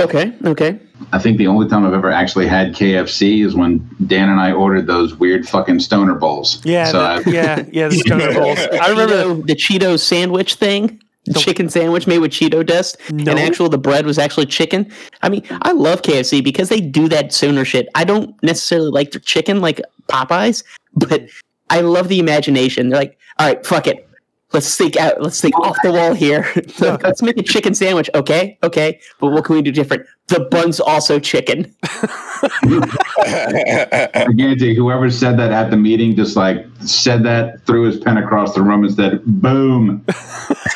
Speaker 3: Okay, okay.
Speaker 1: I think the only time I've ever actually had KFC is when Dan and I ordered those weird fucking stoner bowls.
Speaker 2: Yeah,
Speaker 1: So
Speaker 2: the, yeah, yeah, the stoner bowls. I remember.
Speaker 3: Cheeto- the Cheeto sandwich thing. The chicken sandwich made with Cheeto dust,
Speaker 2: No.
Speaker 3: and actual the bread was actually chicken. I mean, I love KFC because they do that sooner shit. I don't necessarily like their chicken like Popeyes, but I love the imagination. They're like, all right, fuck it, let's think out. Let's think off the wall here. let's make a chicken sandwich. Okay, okay, but what can we do different? The bun's also chicken.
Speaker 1: I guarantee whoever said that at the meeting just like said that, threw his pen across the room and said, boom.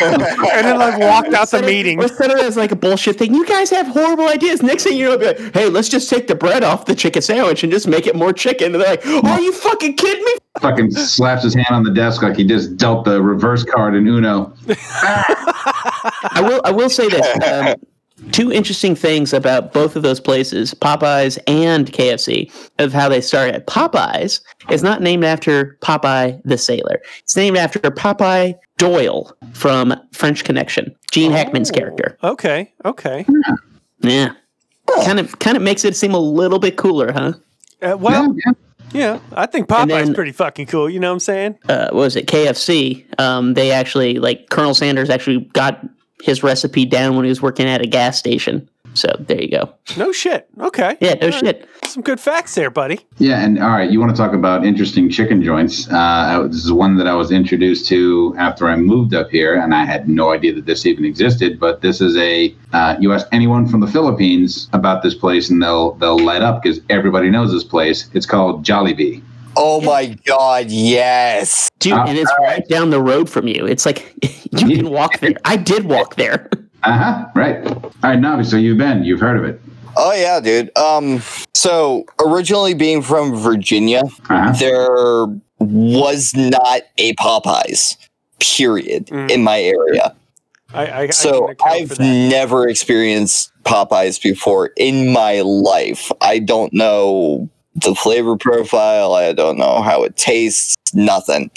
Speaker 2: and then like walked out the meeting.
Speaker 3: Or set it as like a bullshit thing. You guys have horrible ideas. Next thing you know, be like, hey, let's just take the bread off the chicken sandwich and just make it more chicken. And they're like, are you fucking kidding me?
Speaker 1: Fucking slaps his hand on the desk like he just dealt the reverse card in Uno.
Speaker 3: I will. I will say this. Um, two interesting things about both of those places, Popeyes and KFC, of how they started. Popeyes is not named after Popeye the sailor. It's named after Popeye Doyle from French Connection, Gene Hackman's character.
Speaker 2: Okay, okay.
Speaker 3: Yeah, kind of kind of makes it seem a little bit cooler, huh?
Speaker 2: Uh, well,
Speaker 1: yeah,
Speaker 2: yeah, I think Popeye's
Speaker 3: then-
Speaker 2: pretty fucking cool. You know what I'm saying?
Speaker 3: uh, what was it KFC? Um, they actually like Colonel Sanders actually got his recipe down when he was working at a gas station. So there you go.
Speaker 2: No shit. Okay.
Speaker 3: Yeah, no
Speaker 2: All right.
Speaker 3: shit.
Speaker 2: Some good facts there, buddy.
Speaker 1: Yeah, and all right, you want to talk about interesting chicken joints? Uh, this is one that I was introduced to after I moved up here, and I had no idea that this even existed. But this is a uh, you ask anyone from the Philippines about this place, and they'll they'll light up because everybody knows this place. It's called Jollibee.
Speaker 4: Oh my god, yes.
Speaker 3: Dude,
Speaker 1: Uh,
Speaker 3: and it's right down the road from you. It's like you can walk there. I did walk there.
Speaker 1: Uh huh. Right. All right, Navi. So you've been, you've heard of it.
Speaker 4: Oh yeah, dude. Um, so originally being from Virginia,
Speaker 1: Uh huh.
Speaker 4: there was not a Popeyes. Period
Speaker 2: Mm.
Speaker 4: in my area.
Speaker 2: I, I, I
Speaker 4: So
Speaker 2: can account for
Speaker 4: I've never experienced Popeyes before in my life. I don't know the flavor profile. I don't know how it tastes. Nothing.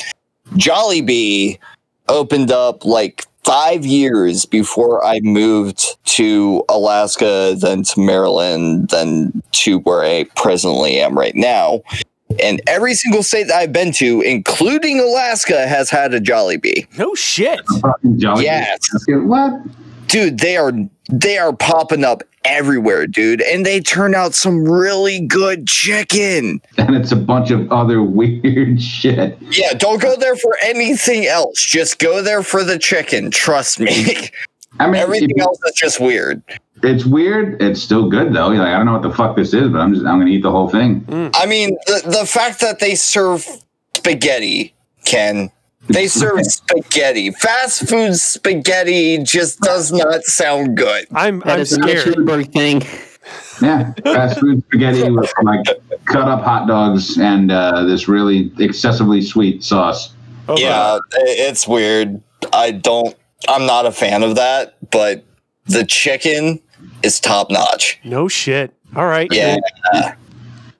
Speaker 4: Jollibee opened up like five years before I moved to Alaska, then to Maryland, then to where I presently am right now. And every single state that I've been to, including Alaska, has had a Jollibee.
Speaker 2: No shit.
Speaker 1: Fucking Jollibee.
Speaker 4: Yes.
Speaker 1: What?
Speaker 4: Dude they are they are popping up everywhere dude and they turn out some really good chicken
Speaker 1: And it's a bunch of other weird shit.
Speaker 4: yeah don't go there for anything else just go there for the chicken trust me
Speaker 1: I mean,
Speaker 4: everything
Speaker 1: if-
Speaker 4: else is just weird
Speaker 1: it's weird. It's still good though. You're like, I don't know what the fuck this is, but I'm just I'm gonna eat the whole thing.
Speaker 4: i mean the, the fact that they serve spaghetti ken they serve spaghetti fast food spaghetti just does not sound good
Speaker 2: I'm
Speaker 3: That
Speaker 2: I'm
Speaker 3: is not a
Speaker 2: scared.
Speaker 3: Schönberg thing.
Speaker 1: Yeah, fast food spaghetti with like cut up hot dogs and uh, this really excessively sweet sauce.
Speaker 2: Okay.
Speaker 4: Yeah, i- it's weird. I don't. I'm not a fan of that, but the chicken is top notch.
Speaker 2: No shit. All right.
Speaker 4: Yeah,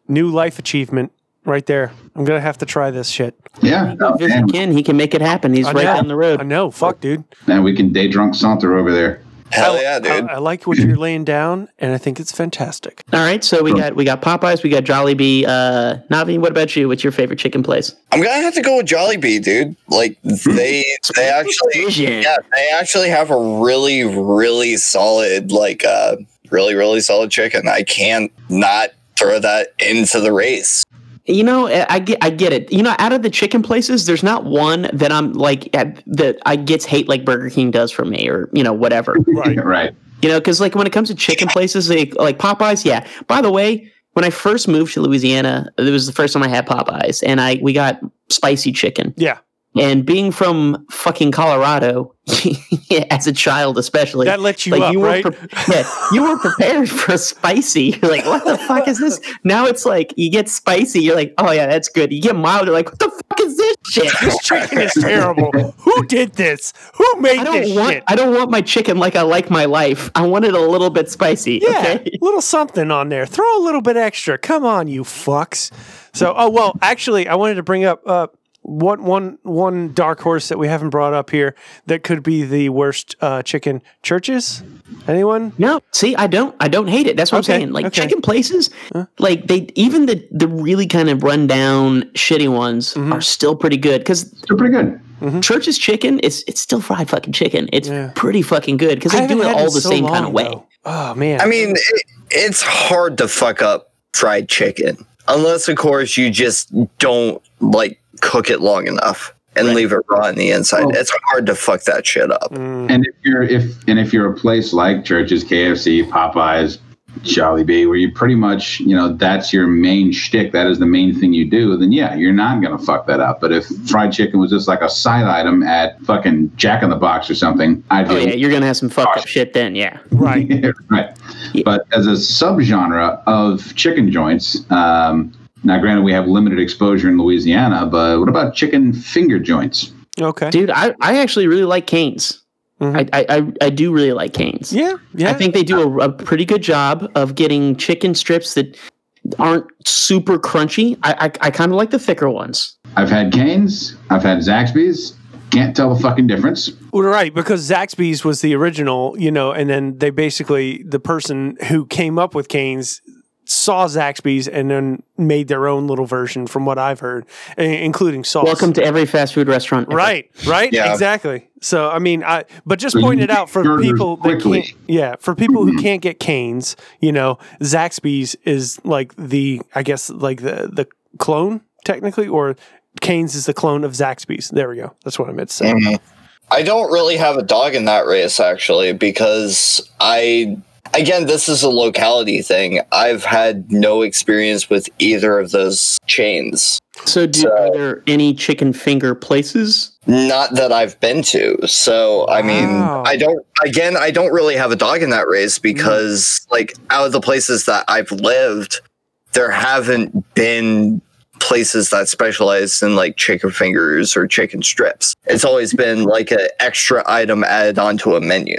Speaker 2: New life achievement right there. I'm gonna have to try this shit.
Speaker 1: Yeah, oh,
Speaker 3: Visit
Speaker 1: damn.
Speaker 3: Ken. He can make it happen. He's
Speaker 2: I
Speaker 3: right
Speaker 2: know.
Speaker 3: down the road.
Speaker 2: I know. Fuck, dude.
Speaker 1: and we can day drunk saunter over there.
Speaker 4: hell
Speaker 2: I-
Speaker 4: yeah, dude.
Speaker 2: I, I like what you're laying down, and I think it's fantastic.
Speaker 3: All right, so we got we got Popeyes, we got Jollibee. Uh, Navi, what about you? What's your favorite chicken place?
Speaker 4: I'm gonna have to go with Jollibee, dude. Like they, they actually, yeah, they actually have a really, really solid, like, uh, really, really solid chicken. I can't not throw that into the race.
Speaker 3: You know, I I get I get it. You know, out of the chicken places, there's not one that I'm like at, that I gets hate like Burger King does for me, or you know, whatever.
Speaker 2: Right.
Speaker 1: right.
Speaker 3: You know, because like when it comes to chicken places, like like Popeyes, yeah. By the way, when I first moved to Louisiana, it was the first time I had Popeyes, and I we got spicy chicken.
Speaker 2: Yeah.
Speaker 3: And being from fucking Colorado, as a child especially,
Speaker 2: That lets you
Speaker 3: like
Speaker 2: up,
Speaker 3: you
Speaker 2: right?
Speaker 3: were pre- yeah, you were prepared for spicy. You're like, what the fuck is this? Now it's like you get spicy. You're like, oh yeah, that's good. You get mild. You're like, what the fuck is this shit?
Speaker 2: This chicken is terrible. Who did this? Who made
Speaker 3: I
Speaker 2: this
Speaker 3: don't want.
Speaker 2: shit?
Speaker 3: I don't want my chicken like I like my life. I want it a little bit spicy.
Speaker 2: Yeah,
Speaker 3: Okay.
Speaker 2: little something on there. Throw a little bit extra. Come on, you fucks. So, oh well, actually, I wanted to bring up uh, one one one dark horse that we haven't brought up here that could be the worst uh, chicken Church's. Anyone?
Speaker 3: No, see, I don't. I don't hate it. That's what
Speaker 2: Okay,
Speaker 3: I'm saying. Like
Speaker 2: okay.
Speaker 3: chicken places, like they even the the really kind of run down shitty ones
Speaker 2: Mm-hmm.
Speaker 3: are still pretty good because
Speaker 1: They're pretty good.
Speaker 3: Church's chicken it's it's still fried fucking chicken. It's
Speaker 2: Yeah.
Speaker 3: pretty fucking good because they do it all
Speaker 2: in
Speaker 3: the
Speaker 2: so
Speaker 3: same kind of way.
Speaker 2: though. Oh man,
Speaker 4: I mean, it, it's hard to fuck up fried chicken unless, of course, you just don't like cook it long enough. and
Speaker 3: Right.
Speaker 4: leave it raw on the inside.
Speaker 1: Oh.
Speaker 4: It's hard to fuck that shit up.
Speaker 2: Mm.
Speaker 1: And if you're if and if you're a place like Church's, KFC, Popeyes, Jollibee, where you pretty much you know that's your main shtick, that is the main thing you do, then yeah, you're not gonna fuck that up. But if fried chicken was just like a side item at fucking Jack in the Box or something, I'd
Speaker 3: Oh
Speaker 1: be
Speaker 3: yeah, you're gonna have some fucked up shit then. Yeah.
Speaker 2: Right.
Speaker 1: right.
Speaker 3: Yeah.
Speaker 1: But as a subgenre of chicken joints, um, now granted we have limited exposure in Louisiana, but what about chicken finger joints?
Speaker 2: Okay.
Speaker 3: Dude, I, I actually really like Cane's.
Speaker 2: Mhm.
Speaker 3: I, I, I, I do really like Cane's.
Speaker 2: Yeah. Yeah.
Speaker 3: I think they do a, a pretty good job of getting chicken strips that aren't super crunchy. I I, I kind of like the thicker ones.
Speaker 1: I've had Cane's, I've had Zaxby's. Can't tell the fucking difference.
Speaker 2: Well, right, because Zaxby's was the original, you know, and then they basically the person who came up with Cane's saw Zaxby's and then made their own little version, from what I've heard, including sauce.
Speaker 3: Welcome to every fast food restaurant. ever.
Speaker 2: Right, right,
Speaker 4: Yeah.
Speaker 2: exactly. So I mean, I but just
Speaker 1: So
Speaker 2: point it out for people that can't, yeah, for people who can't get Cane's, you know, Zaxby's is like the, I guess, like the the clone technically, or Cane's is the clone of Zaxby's. There we go. That's what I meant to say.
Speaker 4: I don't really have a dog in that race actually because I again this is a locality thing. I've had no experience with either of those chains.
Speaker 3: So, do,
Speaker 4: So-
Speaker 3: are there any chicken finger places?
Speaker 4: Not that I've been to. So I mean
Speaker 2: Wow.
Speaker 4: I don't again I don't really have a dog in that race because like out of the places that I've lived there haven't been places that specialize in like chicken fingers or chicken strips. It's always been like an extra item added onto a menu.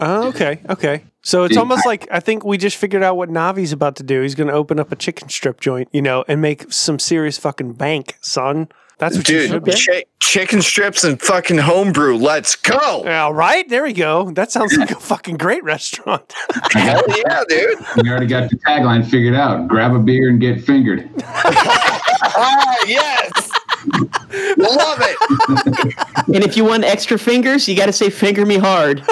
Speaker 2: Oh, okay, okay. So it's
Speaker 1: Yeah.
Speaker 2: almost like I think we just figured out what Navi's about to do. He's going to open up a chicken strip joint, you know, and make some serious fucking bank, son. That's what you should be.
Speaker 4: chi- chicken strips and fucking homebrew. Let's go.
Speaker 2: All right, there we go. That sounds like a fucking great restaurant.
Speaker 4: Hell yeah, dude.
Speaker 1: You already got the tagline figured out. Grab a beer and get fingered.
Speaker 4: Ah, yes. Love it.
Speaker 3: And if you want extra fingers, you got to say "finger me hard."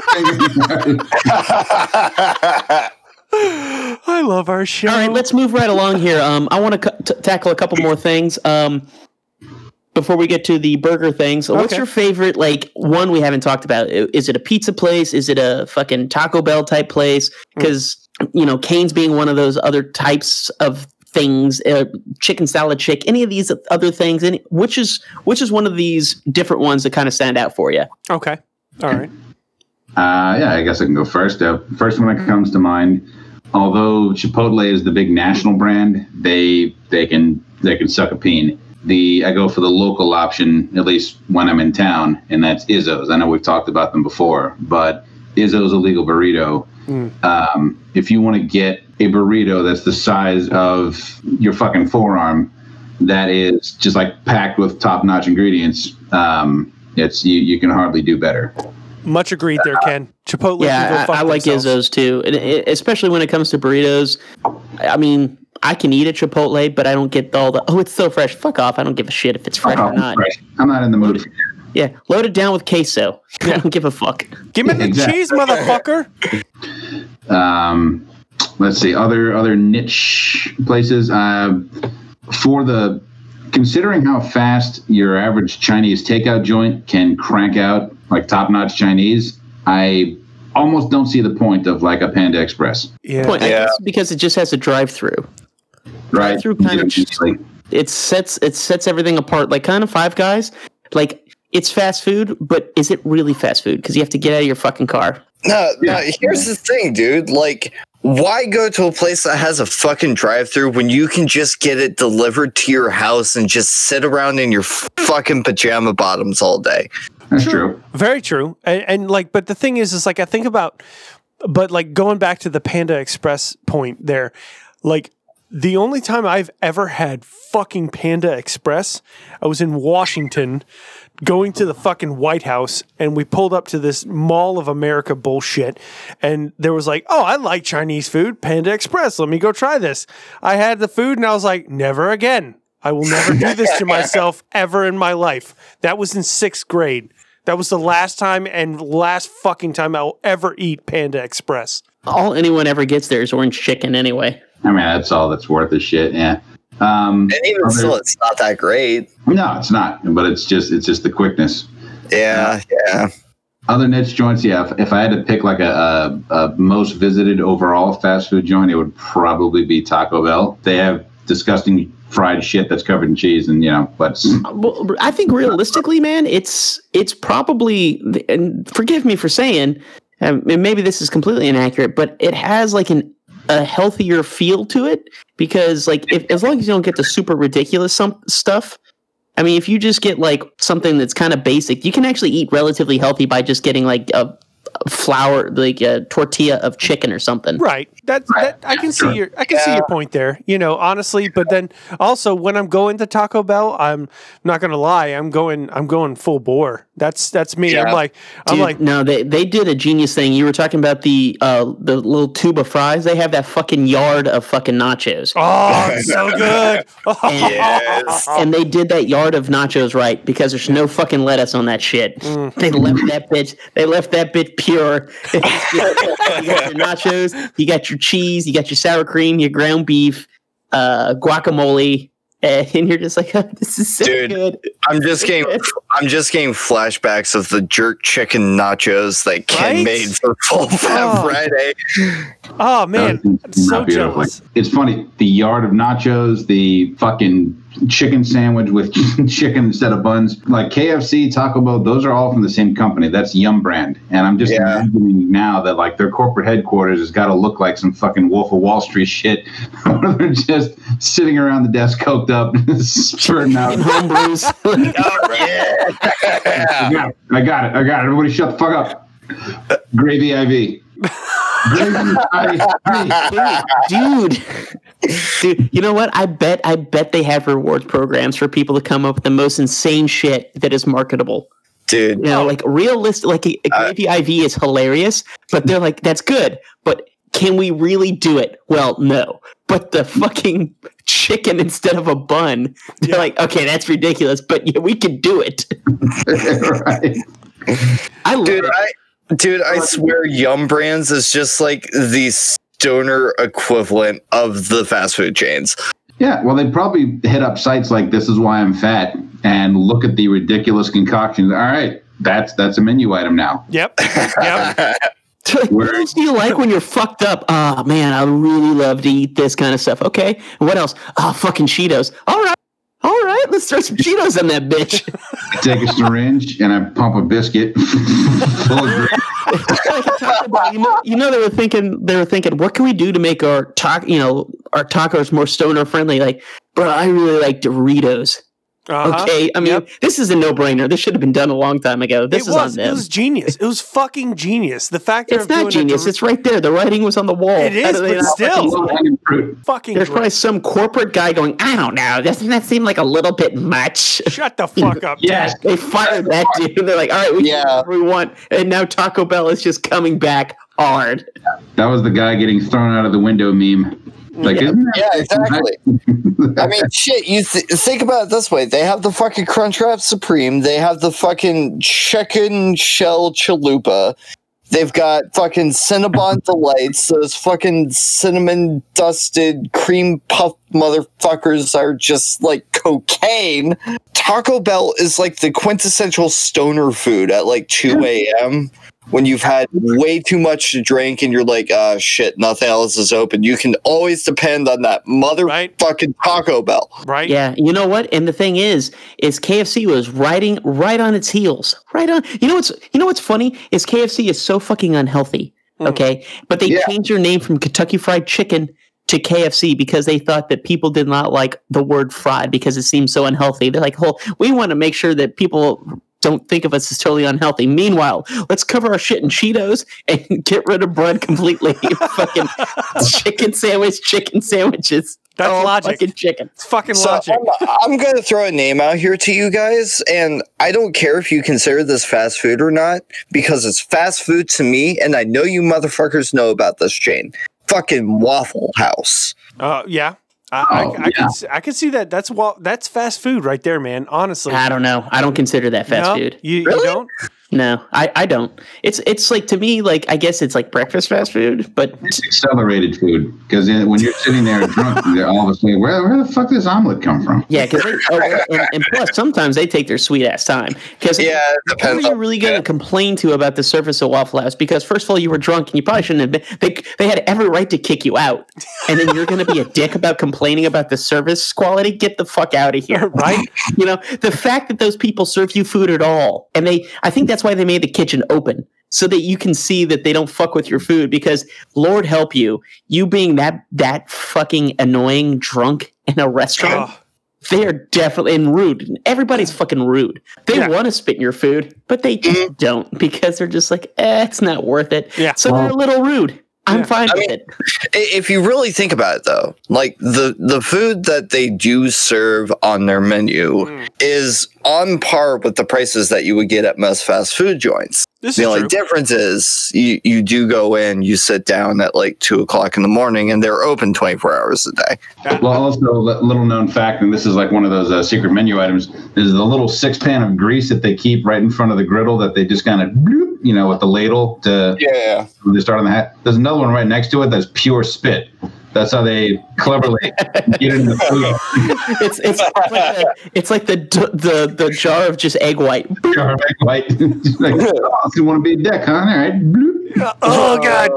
Speaker 2: I love our show.
Speaker 3: All right, let's move right along here. Um, I want to c- t- tackle a couple more things. Um, before we get to the burger things, what's your favorite like one we haven't talked about? Is it a pizza place? Is it a fucking Taco Bell type place? Because you know, Cane's being one of those other types of things, uh, chicken salad chick, any of these other things. Any, which is which is one of these different ones that kind of stand out for you?
Speaker 2: Okay. All right.
Speaker 1: Uh, yeah, I guess I can go first. Uh, first one that comes to mind, although Chipotle is the big national brand, they they can they can suck a peen. The I go for the local option at least when I'm in town, and that's Izzo's. I know we've talked about them before, but Izzo's Illegal Burrito. Um, if you want to get a burrito that's the size of your fucking forearm, that is just like packed with top notch ingredients, um, it's you, you can hardly do better.
Speaker 2: Much agreed there, Ken. Chipotle. can go
Speaker 3: yeah,
Speaker 2: fuck
Speaker 3: I, I like
Speaker 2: themselves.
Speaker 3: Izzo's too, and it, especially when it comes to burritos. I mean, I can eat a Chipotle, but I don't get all the oh, it's so fresh. Fuck off! I don't give a shit if it's fresh
Speaker 1: Oh,
Speaker 3: or not.
Speaker 1: right. I'm not in the mood.
Speaker 3: Yeah, load it down with queso. I don't give a fuck.
Speaker 2: Give me the
Speaker 1: Exactly.
Speaker 2: cheese, motherfucker.
Speaker 1: Um, let's see other other niche places. Uh, for the considering how fast your average Chinese takeout joint can crank out like top notch Chinese, I almost don't see the point of like a Panda Express,
Speaker 2: Yeah.
Speaker 3: Point, I
Speaker 4: Yeah.
Speaker 3: guess because it just has a drive-through.
Speaker 1: right?
Speaker 3: Drive-through kind of
Speaker 1: You just, like,
Speaker 3: It sets it sets everything apart. Like kind of Five Guys, like it's fast food, but is it really fast food? Because you have to get out of your fucking car.
Speaker 4: No, no, here's the thing, dude. Like, why go to a place that has a fucking drive through when you can just get it delivered to your house and just sit around in your fucking pajama bottoms all day?
Speaker 1: that's true.
Speaker 2: Very true. And, and like, but the thing is, is like I think about, but like going back to the Panda Express point there, like the only time I've ever had fucking Panda Express, I was in Washington going to the fucking White House and we pulled up to this Mall of America bullshit. And there was like, oh, I like Chinese food, Panda Express. Let me go try this. I had the food and I was like, never again. I will never do this to myself ever in my life. That was in sixth grade. That was the last time and last fucking time I'll ever eat Panda Express.
Speaker 3: All anyone ever gets there is orange chicken anyway.
Speaker 1: I mean, that's all that's worth a shit. Yeah. Um,
Speaker 4: And even
Speaker 1: other-
Speaker 4: still, it's not that great.
Speaker 1: no, it's not. But it's just it's just the quickness.
Speaker 4: Yeah, yeah.
Speaker 1: Other niche joints, yeah. If, if I had to pick like a, a, a most visited overall fast food joint, it would probably be Taco Bell. They have disgusting fried shit that's covered in cheese, and you know, but
Speaker 3: Well, I think realistically, man, it's it's probably and forgive me for saying, and maybe this is completely inaccurate, but it has like an a healthier feel to it because like if as long as you don't get the super ridiculous some stuff. I mean, if you just get like something that's kind of basic, you can actually eat relatively healthy by just getting like a, a flour, like a tortilla of chicken or something.
Speaker 2: Right. That, that I can see your I can see your point there. You know, honestly, but then also when I'm going to Taco Bell, I'm not gonna lie, I'm going I'm going full bore. That's that's me. I'm
Speaker 4: Yeah.
Speaker 2: like I'm
Speaker 3: Dude,
Speaker 2: like
Speaker 3: no, they they did a genius thing. You were talking about the uh the little tube of fries. They have that fucking yard of fucking nachos.
Speaker 2: Oh, so good.
Speaker 4: Yes.
Speaker 3: And they did that yard of nachos right because there's no fucking lettuce on that shit.
Speaker 2: Mm.
Speaker 3: They left that bitch. They left that bit pure. you got your nachos. You got your cheese. You got your sour cream. Your ground beef. Uh, guacamole. And you're just like, oh, this is so
Speaker 4: Dude.
Speaker 3: good.
Speaker 4: I'm just getting I'm just getting flashbacks of the jerk chicken nachos that Ken
Speaker 2: Right?
Speaker 4: made for Full Fat
Speaker 2: Oh.
Speaker 4: Friday.
Speaker 2: Oh man,
Speaker 1: Uh,
Speaker 2: so
Speaker 1: not
Speaker 2: jealous.
Speaker 1: It's funny. The yard of nachos, the fucking chicken sandwich with chicken instead of buns, like KFC, Taco Bell, those are all from the same company. That's Yum Brand. And I'm just
Speaker 4: Yeah.
Speaker 1: imagining now that like their corporate headquarters has got to look like some fucking Wolf of Wall Street shit. where They're just sitting around the desk, coked up, spurting out.
Speaker 3: And home brews.
Speaker 1: I got it. I got it. I got it. Everybody shut the fuck up. Gravy IV. Gravy IV.
Speaker 3: dude dude you know what? I bet i bet they have rewards programs for people to come up with the most insane shit that is marketable.
Speaker 4: Dude,
Speaker 3: you know like realistic like a, a
Speaker 4: Uh,
Speaker 3: iv is hilarious but they're like that's good but can we really do it? Well no. But the fucking chicken instead of a bun they're like okay that's ridiculous but yeah we can do it.
Speaker 1: Right.
Speaker 3: i love
Speaker 4: dude,
Speaker 3: it.
Speaker 4: I dude, I swear Yum Brands is just like the stoner equivalent of the fast food chains.
Speaker 1: Yeah, well, they probably hit up sites like "This is why I'm fat" and look at the ridiculous concoctions. All right, that's that's a menu item now.
Speaker 2: Yep. Yep.
Speaker 3: Like, what else do you like when you're fucked up? Oh man, I really love to eat this kind of stuff. Okay, what else? Oh, fucking Cheetos. All right, all right, let's throw some Cheetos on that bitch.
Speaker 1: I take a syringe and I pump a biscuit full of gravy.
Speaker 3: Taco Bell, you, know, you know they were thinking they were thinking, what can we do to make our talk, you know, our tacos more stoner friendly? Like, bro, I really like Doritos.
Speaker 2: Uh-huh.
Speaker 3: Okay, I mean,
Speaker 2: Yep.
Speaker 3: this is a no brainer. This should have been done a long time ago. This
Speaker 2: it
Speaker 3: is
Speaker 2: was.
Speaker 3: on them.
Speaker 2: It was genius. It was fucking genius. The fact that
Speaker 3: it's
Speaker 2: of
Speaker 3: not genius.
Speaker 2: It
Speaker 3: It's right there. The writing was on the wall.
Speaker 2: It
Speaker 3: How
Speaker 2: is,
Speaker 3: do they
Speaker 2: but still.
Speaker 3: fucking see it?
Speaker 1: Low-hanging fruit.
Speaker 2: fucking.
Speaker 3: There's
Speaker 2: great.
Speaker 3: probably some corporate guy going, I don't know. Doesn't that seem like a little bit much?
Speaker 2: Shut the fuck up.
Speaker 1: Yes,
Speaker 3: They fired that dude. And they're like, all right, we
Speaker 4: Yeah.
Speaker 3: can we want. And now Taco Bell is just coming back hard.
Speaker 1: that was the guy getting thrown out of the window meme. Like,
Speaker 3: Yeah.
Speaker 4: Yeah, exactly. I mean, shit. You th- think about it this way: they have the fucking Crunchwrap Supreme. They have the fucking chicken shell chalupa. They've got fucking Cinnabon delights. Those fucking cinnamon dusted cream puff motherfuckers are just like cocaine. Taco Bell is like the quintessential stoner food at like two a.m. When you've had way too much to drink and you're like, ah, shit, nothing else is open. You can always depend on that
Speaker 2: Right.
Speaker 4: motherfucking Taco Bell.
Speaker 2: Right.
Speaker 3: Yeah, you know what? And the thing is, is KFC was riding right on its heels, right on. You know what's you know what's funny is KFC is so fucking unhealthy.
Speaker 2: Mm.
Speaker 3: Okay, but they
Speaker 4: Yeah.
Speaker 3: changed their name from Kentucky Fried Chicken to KFC because they thought that people did not like the word fried because it seemed so unhealthy. They're like, "Well, we want to make sure that people." Don't think of us as totally unhealthy. Meanwhile, let's cover our shit in Cheetos and get rid of bread completely. fucking chicken sandwich, chicken sandwiches.
Speaker 2: That's
Speaker 3: All
Speaker 2: logic.
Speaker 3: Fucking chicken.
Speaker 2: It's fucking
Speaker 4: So
Speaker 2: logic.
Speaker 4: I'm, I'm going to throw a name out here to you guys, and I don't care if you consider this fast food or not, because it's fast food to me, and I know you motherfuckers know about this chain. Fucking Waffle House.
Speaker 2: Uh, yeah. I, I,
Speaker 1: Oh,
Speaker 2: I,
Speaker 1: yeah.
Speaker 2: can, see- I can see that. That's wa- that's fast food right there, man. Honestly.
Speaker 3: I don't know. I don't consider that fast
Speaker 2: no,
Speaker 3: food.
Speaker 2: You, you don't?
Speaker 3: No, I, I don't. It's it's like to me like I guess it's like breakfast fast food, but
Speaker 1: It's accelerated food because when you're sitting there drunk, they're all of a sudden, where, where the fuck does omelet come from?
Speaker 3: yeah, because oh, and, and plus sometimes they take their sweet ass time. Because
Speaker 4: Yeah, it
Speaker 3: Who
Speaker 4: depends.
Speaker 3: are you really going to complain to about the service of Waffle House? Because first of all, you were drunk and you probably shouldn't have been. They, they had every right to kick you out, and then you're going to be a dick about complaining about the service quality. Get the fuck out of here,
Speaker 2: Right?
Speaker 3: You know the fact that those people serve you food at all, and they. I think that's why they made the kitchen open so that you can see that they don't fuck with your food. Because Lord help you, you being that that fucking annoying drunk in a restaurant.
Speaker 2: Ugh.
Speaker 3: They are definitely and rude. Everybody's fucking rude. They
Speaker 2: Yeah.
Speaker 3: want to spit in your food, but they just don't because they're just like, eh, it's not worth it.
Speaker 2: Yeah.
Speaker 3: So they're a little rude. I'm
Speaker 2: Yeah.
Speaker 3: fine
Speaker 4: I
Speaker 3: with
Speaker 4: mean-
Speaker 3: it.
Speaker 4: If you really think about it though like the the food that they do serve on their menu
Speaker 2: Mm.
Speaker 4: is on par with the prices that you would get at most fast food joints
Speaker 2: This
Speaker 4: the
Speaker 2: is
Speaker 4: only
Speaker 2: true.
Speaker 4: difference is you, you do go in you sit down at like two o'clock in the morning and they're open 24 hours a day
Speaker 1: Well, also, a little known fact, and this is like one of those uh, secret menu items, is the little six pan of grease that they keep right in front of the griddle that they just kind of, you know, with the ladle to
Speaker 4: yeah
Speaker 1: they start on the hat. There's another one right next to it that's pure spit. That's how they cleverly get it in the food.
Speaker 3: It's it's like the, it's like the the the jar of just egg white.
Speaker 1: Jar of egg white. Like, oh, you want to be a dick, huh? All right. Bloop.
Speaker 2: Oh god.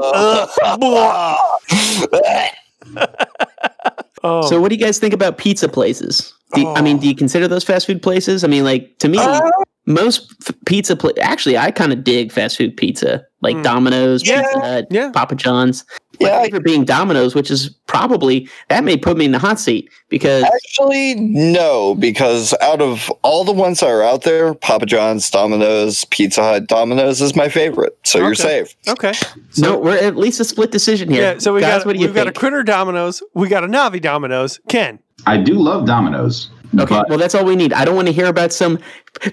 Speaker 2: Oh.
Speaker 3: So what do you guys think about pizza places? Do you- I mean,
Speaker 2: Oh.
Speaker 3: do you consider those fast food places? I mean, like to me, most f- pizza pla- actually I kind of dig fast food pizza, like
Speaker 2: Mm.
Speaker 3: Domino's,
Speaker 4: Yeah.
Speaker 3: Pizza Hut,
Speaker 2: Yeah.
Speaker 3: Papa John's. My
Speaker 4: Yeah, I-
Speaker 3: being Domino's, which is probably that may put me in the hot seat because
Speaker 4: actually no because out of all the ones that are out there papa john's domino's pizza hut domino's is my favorite so you're safe
Speaker 2: okay.
Speaker 3: no, we're at least a split decision here.
Speaker 2: Yeah, so we
Speaker 3: Guys,
Speaker 2: got
Speaker 3: what do you
Speaker 2: we've got a
Speaker 3: think?
Speaker 2: critter Domino's, we got a Navi Domino's. Ken.
Speaker 1: I do love Domino's.
Speaker 3: Okay,
Speaker 1: but
Speaker 3: well that's all we need. I don't want to hear about some.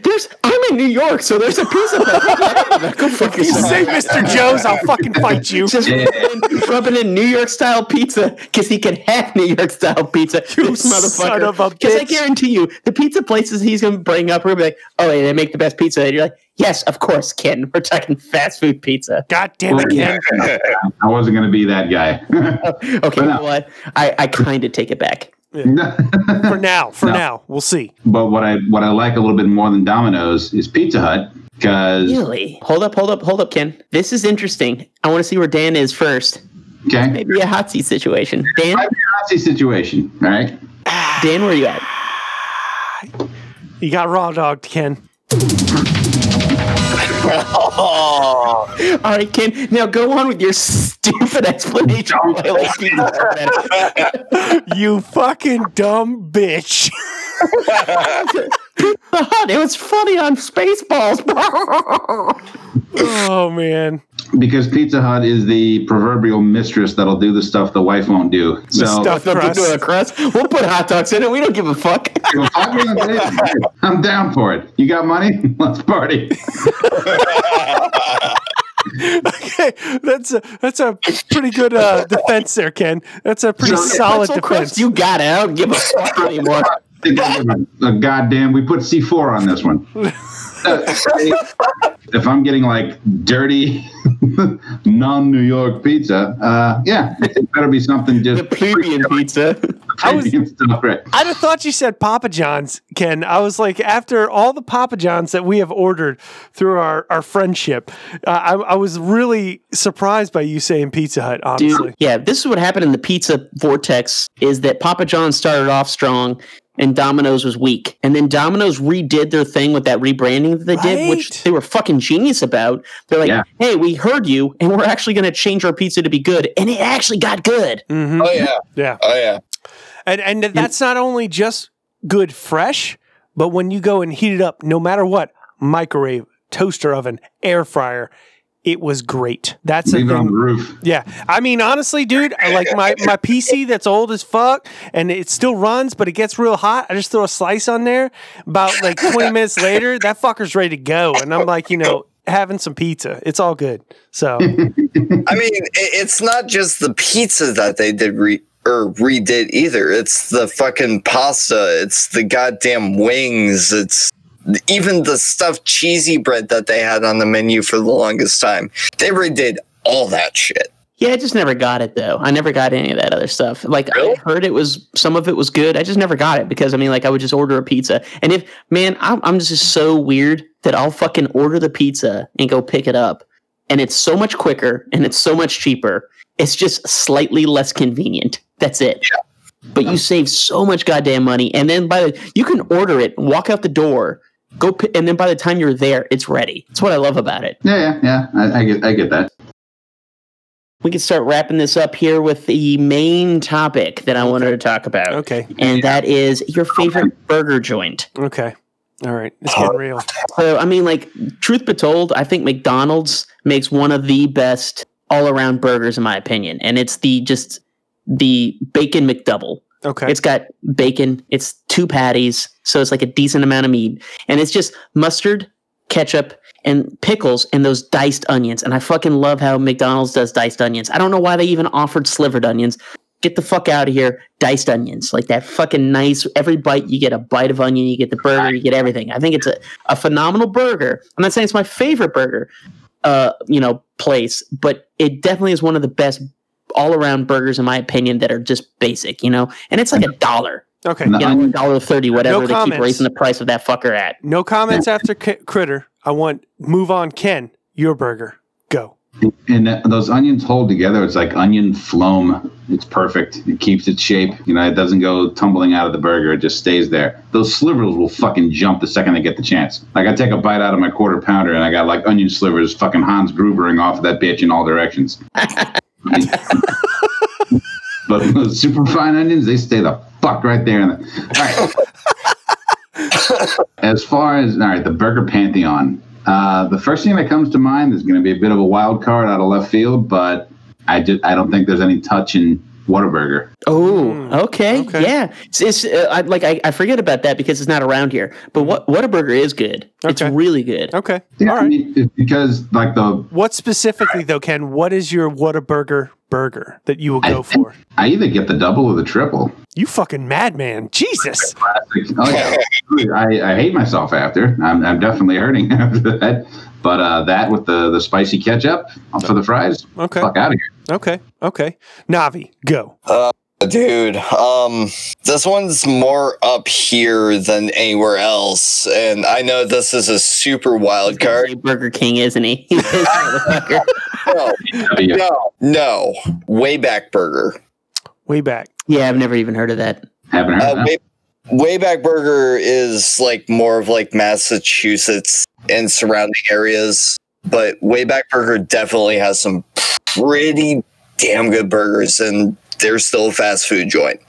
Speaker 3: There's I'm in New York, so there's a pizza. place. Go fuck
Speaker 2: You
Speaker 3: yourself.
Speaker 2: say Mr. Joe's, I'll fucking fight you.
Speaker 3: Just
Speaker 1: Yeah.
Speaker 3: rubbing in, rubbing in New York style pizza because he can have New York style pizza.
Speaker 2: You
Speaker 3: this
Speaker 2: son
Speaker 3: motherfucker.
Speaker 2: of a
Speaker 3: Because I guarantee you, the pizza places he's going to bring up are going to be like, oh, yeah, they make the best pizza. And you're like, yes, of course, Ken. We're talking fast food pizza.
Speaker 2: God damn it, Ken.
Speaker 1: I wasn't going to be that guy.
Speaker 3: Okay, you
Speaker 1: no.
Speaker 3: know what? I, I kind of take it back.
Speaker 2: For now, for
Speaker 1: No.
Speaker 2: now. We'll see.
Speaker 1: but what I what I like a little bit more than Domino's is Pizza Hut because
Speaker 3: Really? Hold up, hold up, hold up, Ken. This is interesting. I want to see where Dan is first.
Speaker 1: okay,
Speaker 3: Maybe a hot seat situation. Dan,
Speaker 1: might be a Nazi situation, all right?
Speaker 3: Dan, where you at?
Speaker 2: You got raw dogged, Ken.
Speaker 3: All right, Ken. Now go on with your stupid explanation. why I like pizza better.
Speaker 2: You fucking dumb bitch.
Speaker 3: it was funny on Spaceballs. Bro.
Speaker 2: Oh man.
Speaker 1: Because Pizza Hut is the proverbial mistress that'll do the stuff the wife won't do. So
Speaker 2: stuff- Crust.
Speaker 3: crust. We'll put hot dogs in it. We don't give a fuck.
Speaker 1: I'm down for it. You got money? Let's party.
Speaker 2: Okay, that's a that's a pretty good uh, defense there, Ken. That's a pretty
Speaker 1: So-
Speaker 2: solid defense.
Speaker 3: crust, you got it. I don't give a fuck anymore.
Speaker 1: A goddamn. We put C4 on this one. If I'm getting like dirty, non-New York pizza, uh, yeah, it better be something just
Speaker 3: The plebeian pizza.
Speaker 2: I was-
Speaker 1: stuff, right?
Speaker 2: I'd have thought you said Papa John's, Ken. I was like, after all the Papa John's that we have ordered through our, our friendship, uh, I, I was really surprised by you saying Pizza Hut, honestly.
Speaker 3: Dude, yeah, this is what happened in the pizza vortex is that Papa John started off strong and Domino's was weak. And then Domino's redid their thing with that rebranding that they did, which they were fucking genius about. They're like,
Speaker 1: Yeah.
Speaker 3: hey, we heard you and we're actually going to change our pizza to be good. And it actually got good.
Speaker 2: Mhm.
Speaker 4: oh yeah
Speaker 2: Yeah.
Speaker 4: oh yeah
Speaker 2: And, and that's not only just good fresh, but when you go and heat it up, no matter what, microwave, toaster oven, air fryer, it was great. That's the
Speaker 1: Leave it on the roof.
Speaker 2: Yeah, I mean, honestly, dude, I like my my PC that's old as fuck, and it still runs, but it gets real hot. I just throw a slice on there. About like twenty minutes later, that fucker's ready to go, and I'm like, you know, having some pizza. It's all good. So
Speaker 4: I mean, it's not just the pizza that they did re or redid either. It's the fucking pasta. It's the goddamn wings. It's even the stuffed cheesy bread that they had on the menu for the longest time. They redid all that shit.
Speaker 3: Yeah, I just never got it though. I never got any of that other stuff. Like
Speaker 4: Really?
Speaker 3: I heard it was some of it was good. I just never got it because I mean, like I would just order a pizza, and if man, I'm, I'm just so weird that I'll fucking order the pizza and go pick it up, and it's so much quicker and it's so much cheaper. It's just slightly less convenient. That's it. But you save so much goddamn money, and then by the you can order it, walk out the door, go, pi- and then by the time you're there, it's ready. That's what I love about it.
Speaker 1: Yeah, yeah, yeah. I, I get, I get that.
Speaker 3: we can start wrapping this up here with the main topic that I wanted to talk about.
Speaker 2: Okay.
Speaker 3: And that is your favorite burger joint.
Speaker 2: Okay. All right. It's getting real.
Speaker 3: So, I mean, like, truth be told, I think McDonald's makes one of the best all around burgers, in my opinion. And it's the just the bacon McDouble.
Speaker 2: Okay.
Speaker 3: It's got bacon, it's two patties, so it's like a decent amount of meat. And it's just mustard, ketchup, and pickles and those diced onions. And I fucking love how McDonald's does diced onions. I don't know why they even offered slivered onions. Get the fuck out of here. Diced onions. Like that fucking nice. Every bite, you get a bite of onion, you get the burger, you get everything. I think it's a, a phenomenal burger. I'm not saying it's my favorite burger, uh, you know, place, but it definitely is one of the best all around burgers, in my opinion, that are just basic, you know? And it's like a dollar.
Speaker 2: okay.
Speaker 3: You know, a dollar thirty, whatever
Speaker 2: No
Speaker 3: they
Speaker 2: comments.
Speaker 3: keep raising the price of that fucker at.
Speaker 2: No comments after K- Critter. I want move on. Ken, your burger. Go.
Speaker 1: And those onions hold together. It's like onion phloem. It's perfect. It keeps its shape. You know, it doesn't go tumbling out of the burger. It just stays there. Those slivers will fucking jump the second they get the chance. Like I take a bite out of my quarter pounder and I got like onion slivers fucking Hans Grubering off of that bitch in all directions. but those super fine onions, they stay the fuck right there. In the, all right. as far as all right, the burger pantheon. Uh, the first thing that comes to mind is going to be a bit of a wild card out of left field, but I just I don't think there's any touch in Whataburger.
Speaker 3: Oh,
Speaker 2: Mm,
Speaker 3: okay.
Speaker 2: okay.
Speaker 3: Yeah. It's, it's uh, I, like I, I forget about that because it's not around here. But what Whataburger is good. It's really good.
Speaker 2: Okay.
Speaker 1: Yeah,
Speaker 2: All
Speaker 1: I mean, it's because like the
Speaker 2: What specifically though, Ken? What is your Whataburger burger that you will go for?
Speaker 1: I either get the double or the triple.
Speaker 2: You fucking madman. Jesus.
Speaker 1: Oh yeah, I, I hate myself after. I'm, I'm definitely hurting after that. But uh, that with the the spicy ketchup for the fries,
Speaker 2: Okay.
Speaker 1: fuck out of here.
Speaker 2: Okay. Okay. Navi, go.
Speaker 4: Uh, Dude, um, this one's more up here than anywhere else, and I know this is a super wild card.
Speaker 3: Say Burger King, isn't he? He's this.
Speaker 4: No,
Speaker 1: yeah.
Speaker 4: no, no, Wayback Burger.
Speaker 2: Way back.
Speaker 3: yeah, I've never even heard of that.
Speaker 1: Haven't heard
Speaker 4: Uh,
Speaker 1: that.
Speaker 4: Way, Wayback Burger is like more of like Massachusetts and surrounding areas, but Wayback Burger definitely has some pretty damn good burgers, and they're still a fast food joint.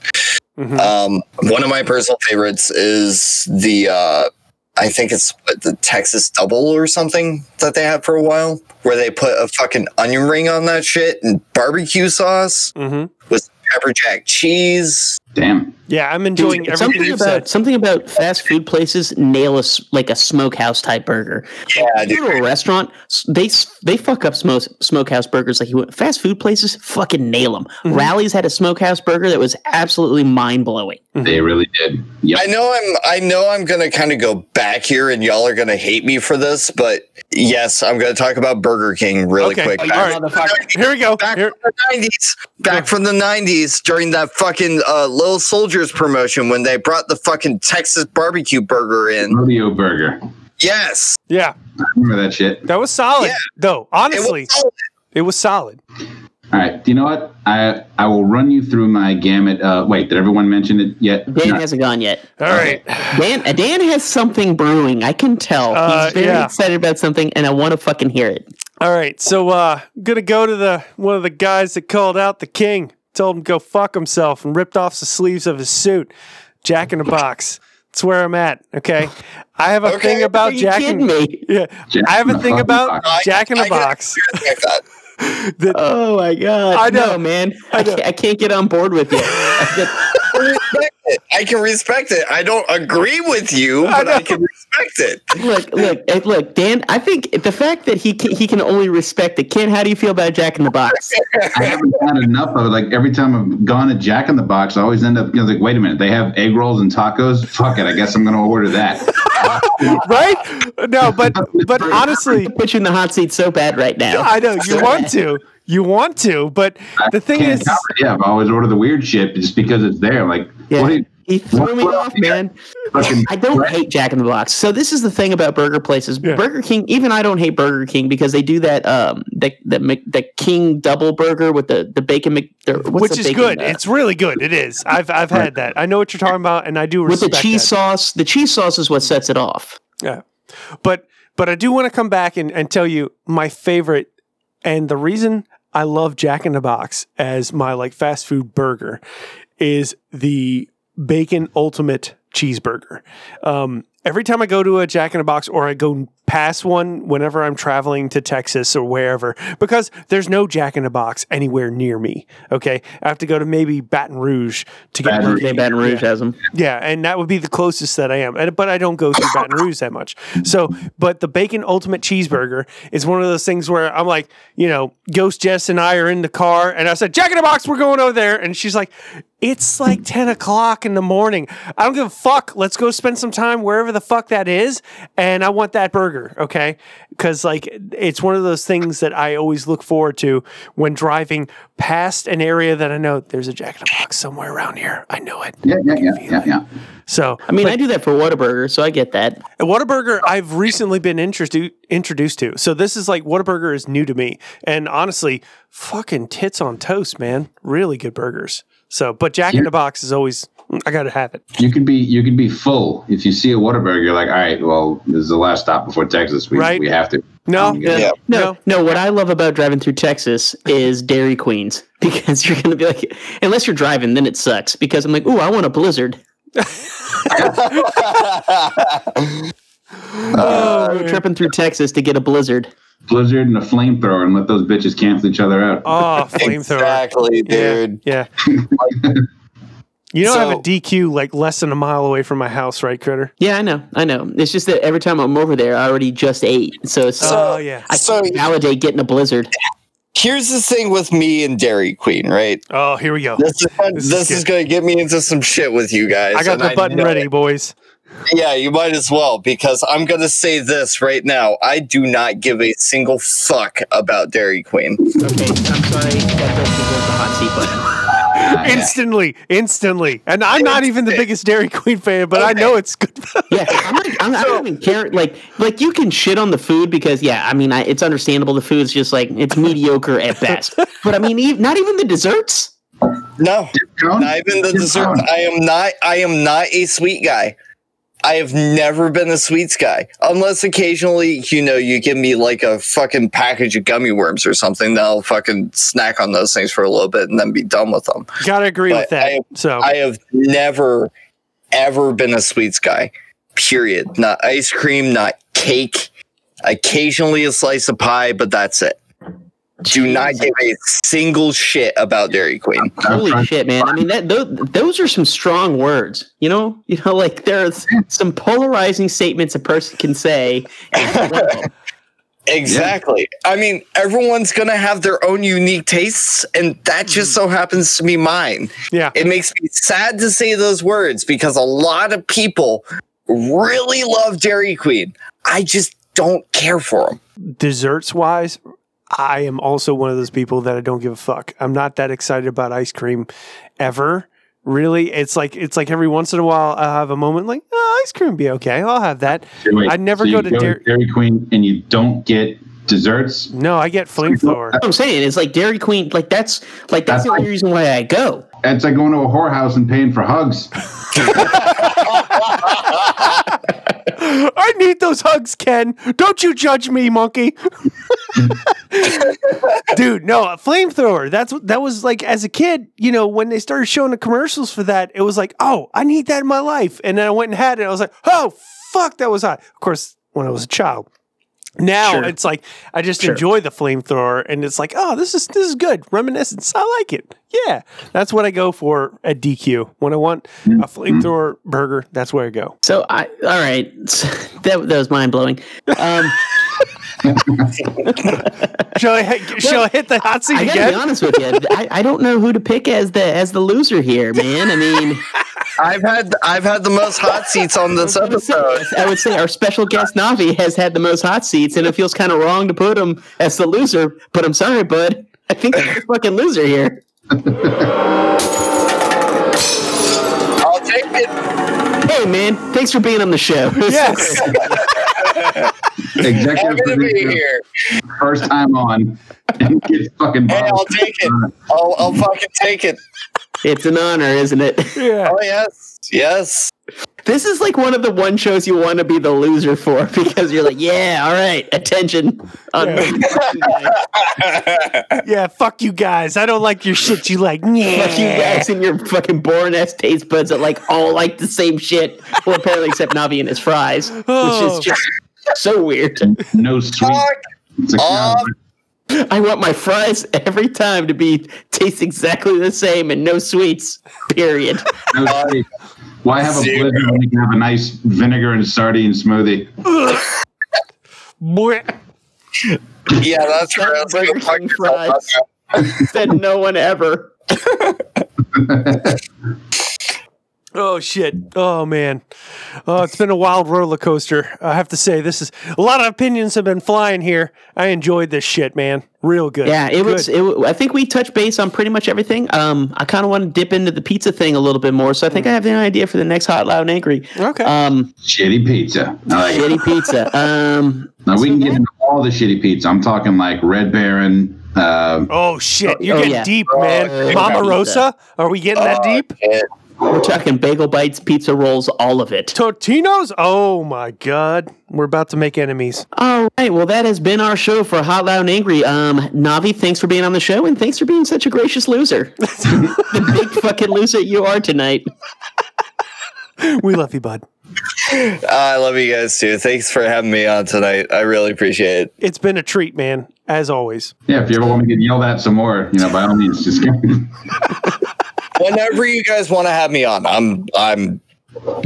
Speaker 2: Mhm.
Speaker 4: Um, one of my personal favorites is the uh, I think it's what, the Texas Double or something that they had for a while, where they put a fucking onion ring on that shit and barbecue sauce
Speaker 2: Mhm.
Speaker 4: with pepper jack cheese.
Speaker 1: Damn.
Speaker 2: Yeah, I'm enjoying everything
Speaker 3: something about
Speaker 2: said.
Speaker 3: something about fast food places nail a s- like a smokehouse type burger.
Speaker 4: Yeah,
Speaker 3: You go to a restaurant, they they fuck up smoke, smokehouse burgers like you would. Fast food places fucking nail them.
Speaker 2: Mhm.
Speaker 3: Rally's had a smokehouse burger that was absolutely mind blowing.
Speaker 1: They really did. Yep.
Speaker 4: I know I'm I know I'm gonna kind of go back here and y'all are gonna hate me for this, but yes, I'm gonna talk about Burger King really
Speaker 2: Okay,
Speaker 4: quick.
Speaker 2: all
Speaker 4: Back,
Speaker 2: right. Here we go.
Speaker 4: back
Speaker 2: Here,
Speaker 4: from the nineties. Back from the nineties during that fucking uh, Little Soldiers promotion when they brought the fucking Texas barbecue burger in.
Speaker 1: Rodeo burger.
Speaker 4: Yes.
Speaker 2: yeah,
Speaker 1: I remember that shit.
Speaker 2: that was solid.
Speaker 4: Yeah.
Speaker 2: Though
Speaker 4: It
Speaker 2: honestly,
Speaker 4: was
Speaker 2: it was solid.
Speaker 1: All right. You know what? I I will run you through my gamut. Uh, wait, did everyone mention it yet?
Speaker 3: Dan
Speaker 1: No.
Speaker 3: hasn't gone yet.
Speaker 2: All right.
Speaker 3: Dan Dan has something brewing. I can tell.
Speaker 2: Uh,
Speaker 3: He's very
Speaker 2: yeah.
Speaker 3: excited about something, and I want to fucking hear it.
Speaker 2: All right, so uh I'm gonna go to the one of the guys that called out the king, told him to go fuck himself, and ripped off the sleeves of his suit. Jack in the Box. That's where I'm at. Okay, I have a
Speaker 4: Okay,
Speaker 2: thing about Jack.
Speaker 3: kidding
Speaker 2: In,
Speaker 3: me?
Speaker 2: yeah,
Speaker 1: Jack
Speaker 2: I have
Speaker 1: in
Speaker 2: a
Speaker 1: the
Speaker 2: thing
Speaker 1: fucking
Speaker 2: about
Speaker 1: box.
Speaker 2: Jack in the Box.
Speaker 4: that.
Speaker 2: that-
Speaker 3: Oh my god!
Speaker 2: I know.
Speaker 3: No, man. I,
Speaker 2: I
Speaker 3: can't, I can't get on board with you. I
Speaker 4: respect it. I can respect it. I don't agree with you, but I, can respect it.
Speaker 3: Look, look, eh, look, Dan. I think the fact that he can, he can only respect it. Ken, how do you feel about Jack in the Box?
Speaker 1: I haven't had enough of it. Like every time I've gone to Jack in the Box, I always end up you know, like, wait a minute, they have egg rolls and tacos. Fuck it, I guess I'm going to order that.
Speaker 2: right? No, but but honestly,
Speaker 3: Put you in the hot seat so bad right now.
Speaker 2: I know you want to, you want to, but the thing is,
Speaker 1: it. yeah, I've always ordered the weird shit just because it's there. Like,
Speaker 3: Yeah.
Speaker 1: what you,
Speaker 3: He threw
Speaker 1: what-
Speaker 3: me
Speaker 1: what
Speaker 3: off,
Speaker 1: else you got?
Speaker 3: man. I don't
Speaker 1: bread?
Speaker 3: hate Jack in the Box. So this is the thing about burger places.
Speaker 2: Yeah.
Speaker 3: Burger King, even I don't hate Burger King because they do that um the the, Mc- the King double burger with the the bacon Mc, the, what's
Speaker 2: which
Speaker 3: the
Speaker 2: is
Speaker 3: bacon,
Speaker 2: good.
Speaker 3: uh,
Speaker 2: It's really good. It is. I've I've had that. I know what you're talking about, and I do
Speaker 3: with the cheese
Speaker 2: that.
Speaker 3: sauce. The cheese sauce is what sets it off.
Speaker 2: Yeah. But but I do want to come back and, and tell you my favorite and the reason I love Jack in the Box as my like fast food burger is the bacon ultimate cheeseburger. Um, every time I go to a Jack in the Box or I go past one whenever I'm traveling to Texas or wherever, because there's no Jack in the Box anywhere near me. Okay. I have to go to maybe Baton Rouge to get
Speaker 1: Baton Rouge.
Speaker 3: Baton Rouge has them.
Speaker 2: yeah, and that would be the closest that I am. And, but I don't go through Baton Rouge that much. So, but the bacon ultimate cheeseburger is one of those things where I'm like, you know, Ghost Jess and I are in the car, and I said, Jack in the Box, we're going over there, and she's like, it's like ten o'clock in the morning. I don't give a fuck. Let's go spend some time wherever the fuck that is, and I want that burger, okay? Because like it's one of those things that I always look forward to when driving past an area that I know there's a Jack in the Box somewhere around here. I know it.
Speaker 1: Yeah, yeah, yeah, yeah, yeah.
Speaker 2: So
Speaker 3: I mean, I do that for Whataburger, so I get that.
Speaker 2: a Whataburger I've recently been introduced introduced to. So this is like Whataburger is new to me. And honestly, fucking tits on toast, man. Really good burgers. So but Jack in the Box is always I gotta have it.
Speaker 1: You could be you could be full if you see a Whataburger. You're like, all right, well, this is the last stop before Texas. We
Speaker 2: Right.
Speaker 1: we have to.
Speaker 2: No,
Speaker 1: Yeah.
Speaker 4: Yeah.
Speaker 3: No,
Speaker 2: No.
Speaker 3: no. What I love about driving through Texas is Dairy Queens because you're going to be like, unless you're driving, then it sucks. Because I'm like, ooh, I want a Blizzard.
Speaker 2: Oh,
Speaker 3: I'm tripping through Texas to get a Blizzard.
Speaker 1: Blizzard and a flamethrower and let those bitches cancel each other out.
Speaker 2: Oh, flamethrower.
Speaker 4: Exactly,
Speaker 2: Yeah,
Speaker 4: dude.
Speaker 2: Yeah. You don't have a DQ like less than a mile away from my house, right, Critter?
Speaker 3: Yeah, I know, I know. It's just that every time I'm over there, I already just ate, so it's
Speaker 2: oh yeah.
Speaker 3: I
Speaker 4: So-
Speaker 3: can validate getting a Blizzard.
Speaker 4: Here's the thing with me and Dairy Queen, right?
Speaker 2: Oh, here we go.
Speaker 4: This is
Speaker 2: This
Speaker 4: this,
Speaker 2: is
Speaker 4: is, going to get me into some shit with you guys.
Speaker 2: I got
Speaker 4: and
Speaker 2: the button ready,
Speaker 4: it.
Speaker 2: boys.
Speaker 4: Yeah, you might as well because I'm going to say this right now. I do not give a single fuck about Dairy Queen.
Speaker 3: Okay, I'm sorry, that does deserve the hot seat button.
Speaker 2: Instantly, instantly. And I'm not even the biggest Dairy Queen fan, but I know it's good.
Speaker 3: Yeah, I'm not, I'm not even care. Like, like you can shit on the food because, yeah, I mean, I, it's understandable. The food's just like it's mediocre at best. But I mean, e- not even the desserts.
Speaker 4: No, not even the
Speaker 1: Good
Speaker 4: dessert. I am not. I am not a sweet guy. I have never been a sweets guy, unless occasionally, you know, you give me like a fucking package of gummy worms or something. Then I'll fucking snack on those things for a little bit and then be done with them.
Speaker 2: Gotta agree
Speaker 4: But
Speaker 2: with that.
Speaker 4: I-
Speaker 2: so
Speaker 4: I have never, ever been a sweets guy. Period. Not ice cream, not cake. Occasionally a slice of pie, but that's it. Do not give a single shit about Dairy Queen.
Speaker 3: Holy shit, man! I mean, that those, those are some strong words. You know, you know, like there's some polarizing statements a person can say. and, well,
Speaker 4: Exactly. I mean, everyone's going to have their own unique tastes, and that just mm. so happens to be mine.
Speaker 2: yeah.
Speaker 4: It makes me sad to say those words because a lot of people really love Dairy Queen. I just don't care for them.
Speaker 2: desserts wise, I am also one of those people that I don't give a fuck. I'm not that excited about ice cream ever. Really, it's like it's like every once in a while I have a moment like, oh, ice cream be okay. I'll have that.
Speaker 1: Wait,
Speaker 2: I'd never
Speaker 1: so
Speaker 2: go to
Speaker 1: go
Speaker 2: Dairy-
Speaker 1: Dairy Queen and you don't get desserts.
Speaker 2: No, I get flamethrower.
Speaker 3: what I'm saying it's like Dairy Queen, like that's like that's the only reason why I go.
Speaker 1: It's like going to a whorehouse and paying for hugs.
Speaker 2: I need those hugs, Ken. Don't you judge me, monkey. Dude, no, a flamethrower. That's what that was like as a kid, you know, when they started showing the commercials for that, it was like, oh, I need that in my life. And then I went and had it. I was like, oh, fuck, that was hot. Of course, when I was a child, Now
Speaker 3: Sure.
Speaker 2: it's like I just
Speaker 3: Sure.
Speaker 2: enjoy the flamethrower, and it's like, oh, this is this is good. Reminiscence, I like it. Yeah, that's what I go for at DQ when I want
Speaker 3: Mm-hmm.
Speaker 2: a flamethrower burger. That's where I go.
Speaker 3: So I all right, that, that was mind blowing. Um,
Speaker 2: Shall I shall I hit the hot seat
Speaker 3: I gotta be
Speaker 2: again?
Speaker 3: honest with you. I, I don't know who to pick as the as the loser here, man. I mean,
Speaker 4: I've had I've had the most hot seats on this
Speaker 3: I would, say,
Speaker 4: episode.
Speaker 3: I would say our special guest Navi has had the most hot seats, and it feels kind of wrong to put him as the loser. But I'm sorry, bud. I think I'm the fucking loser here.
Speaker 4: I'll take it.
Speaker 3: Hey, man, thanks for being on the show.
Speaker 2: Yes.
Speaker 1: Executive
Speaker 4: I'm gonna be
Speaker 1: producer,
Speaker 4: here.
Speaker 1: first time on, and gets fucking.
Speaker 4: Hey, I'll take it. I'll, I'll fucking take it.
Speaker 3: it's an honor, isn't it?
Speaker 2: yeah.
Speaker 4: Oh yes, yes.
Speaker 3: This is like one of the one shows you want to be the loser for because you're like, yeah, all right, attention. On
Speaker 2: Yeah, fuck you guys. I don't like your shit. You like,
Speaker 3: Fuck you guys and your fucking boring ass taste buds that like all like the same shit. Well, apparently except Navi and his fries, which
Speaker 2: Oh.
Speaker 3: is just so weird.
Speaker 1: No sweet.
Speaker 4: Fuck
Speaker 1: It's.
Speaker 3: I want my fries every time to be taste exactly the same and no sweets. Period.
Speaker 1: No sweet. Why have a
Speaker 4: Zero.
Speaker 1: blizzard when you can have a nice vinegar and sardine smoothie?
Speaker 2: Boy.
Speaker 4: Yeah, that's right. Let's go
Speaker 3: Burger King
Speaker 4: yourself.
Speaker 3: Said no one ever.
Speaker 2: Oh shit. Oh man. Oh, it's been a wild roller coaster. I have to say, this is a lot of opinions have been flying here. I enjoyed this shit, man. Real good.
Speaker 3: Yeah, it was. It, I think we touched base on pretty much everything. Um, I kind of want to dip into the pizza thing a little bit more, so I think I have an idea for the next Hot Loud and Angry.
Speaker 2: Okay.
Speaker 3: Um,
Speaker 1: Shitty pizza. I like it.
Speaker 3: shitty pizza. Um,
Speaker 1: Now we can get into all the shitty pizza. I'm talking like Red Baron. Uh,
Speaker 2: oh shit. You're
Speaker 3: oh,
Speaker 2: getting
Speaker 3: yeah.
Speaker 2: deep,
Speaker 4: Oh,
Speaker 2: man.
Speaker 4: yeah.
Speaker 2: Mama Rosa? Are we getting that
Speaker 4: Oh,
Speaker 2: deep?
Speaker 4: shit.
Speaker 3: We're talking bagel bites, pizza rolls, all of it.
Speaker 2: Totino's? Oh my god. We're about to make enemies.
Speaker 3: All right. Well, that has been our show for Hot Loud and Angry. Um, Navi, thanks for being on the show, and thanks for being such a gracious loser. the big fucking loser you are tonight.
Speaker 2: We love you, bud.
Speaker 4: I love you guys too. Thanks for having me on tonight. I really appreciate it.
Speaker 2: It's been a treat, man, as always.
Speaker 1: yeah, if you ever want me to get yelled at some more, you know, by all means, just
Speaker 4: Whenever you guys want to have me on, I'm I'm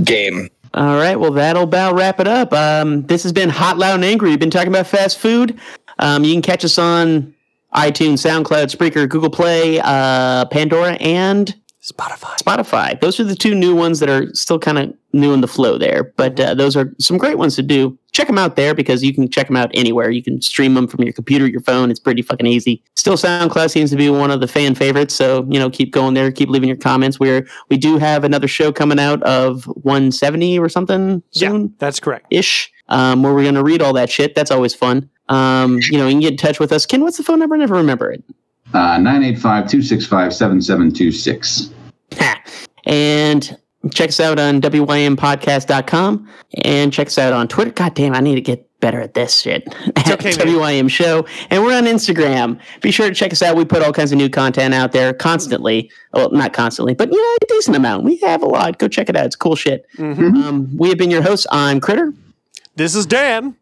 Speaker 4: game.
Speaker 3: All right. Well, that'll about wrap it up. Um, this has been Hot Loud and Angry. We've been talking about fast food. Um, you can catch us on iTunes, SoundCloud, Spreaker, Google Play, uh, Pandora, and
Speaker 2: Spotify.
Speaker 3: Spotify. Those are the two new ones that are still kind of new in the flow there, but uh, those are some great ones to do. Check them out there because you can check them out anywhere. You can stream them from your computer, your phone. It's pretty fucking easy. Still, SoundCloud seems to be one of the fan favorites, so you know, keep going there, keep leaving your comments. We're we do have another show coming out of 170 or something soon.
Speaker 2: Yeah,
Speaker 3: soon
Speaker 2: that's correct.
Speaker 3: ish, um, where we're going to read all that shit. That's always fun. Um, you know, you can get in touch with us. Ken, what's the phone number? I never remember it.
Speaker 1: uh, 985 265 7726.
Speaker 3: Ha. And check us out on WYMpodcast.com and check us out on Twitter. God damn, I need to get better at this shit. At
Speaker 2: okay, man.
Speaker 3: WYM Show. And we're on Instagram. Be sure to check us out. We put all kinds of new content out there constantly. Well, not constantly, but you know, a decent amount. We have a lot. Go check it out. It's cool shit. Um, we have been your hosts. I'm Critter.
Speaker 2: This is Dan.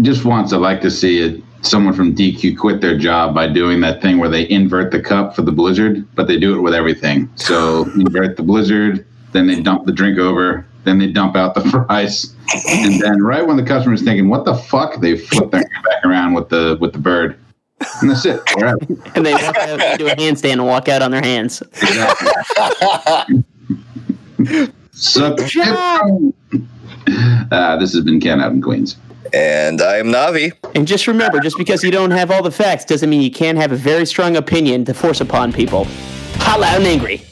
Speaker 1: Just once, I'd like to see it. Someone from DQ quit their job by doing that thing where they invert the cup for the blizzard, but they do it with everything. So invert the blizzard, then they dump the drink over, then they dump out the fries, and then right when the customer's thinking, "What the fuck?" they flip their hand back around with the with the bird, and that's it. We're out.
Speaker 3: And they walk out, do a handstand and walk out on their hands.
Speaker 1: Exactly. Suck it. Uh, this has been Ken out in Queens.
Speaker 4: And I am Navi.
Speaker 3: And just remember, just because you don't have all the facts doesn't mean you can't have a very strong opinion to force upon people. Hot loud and angry.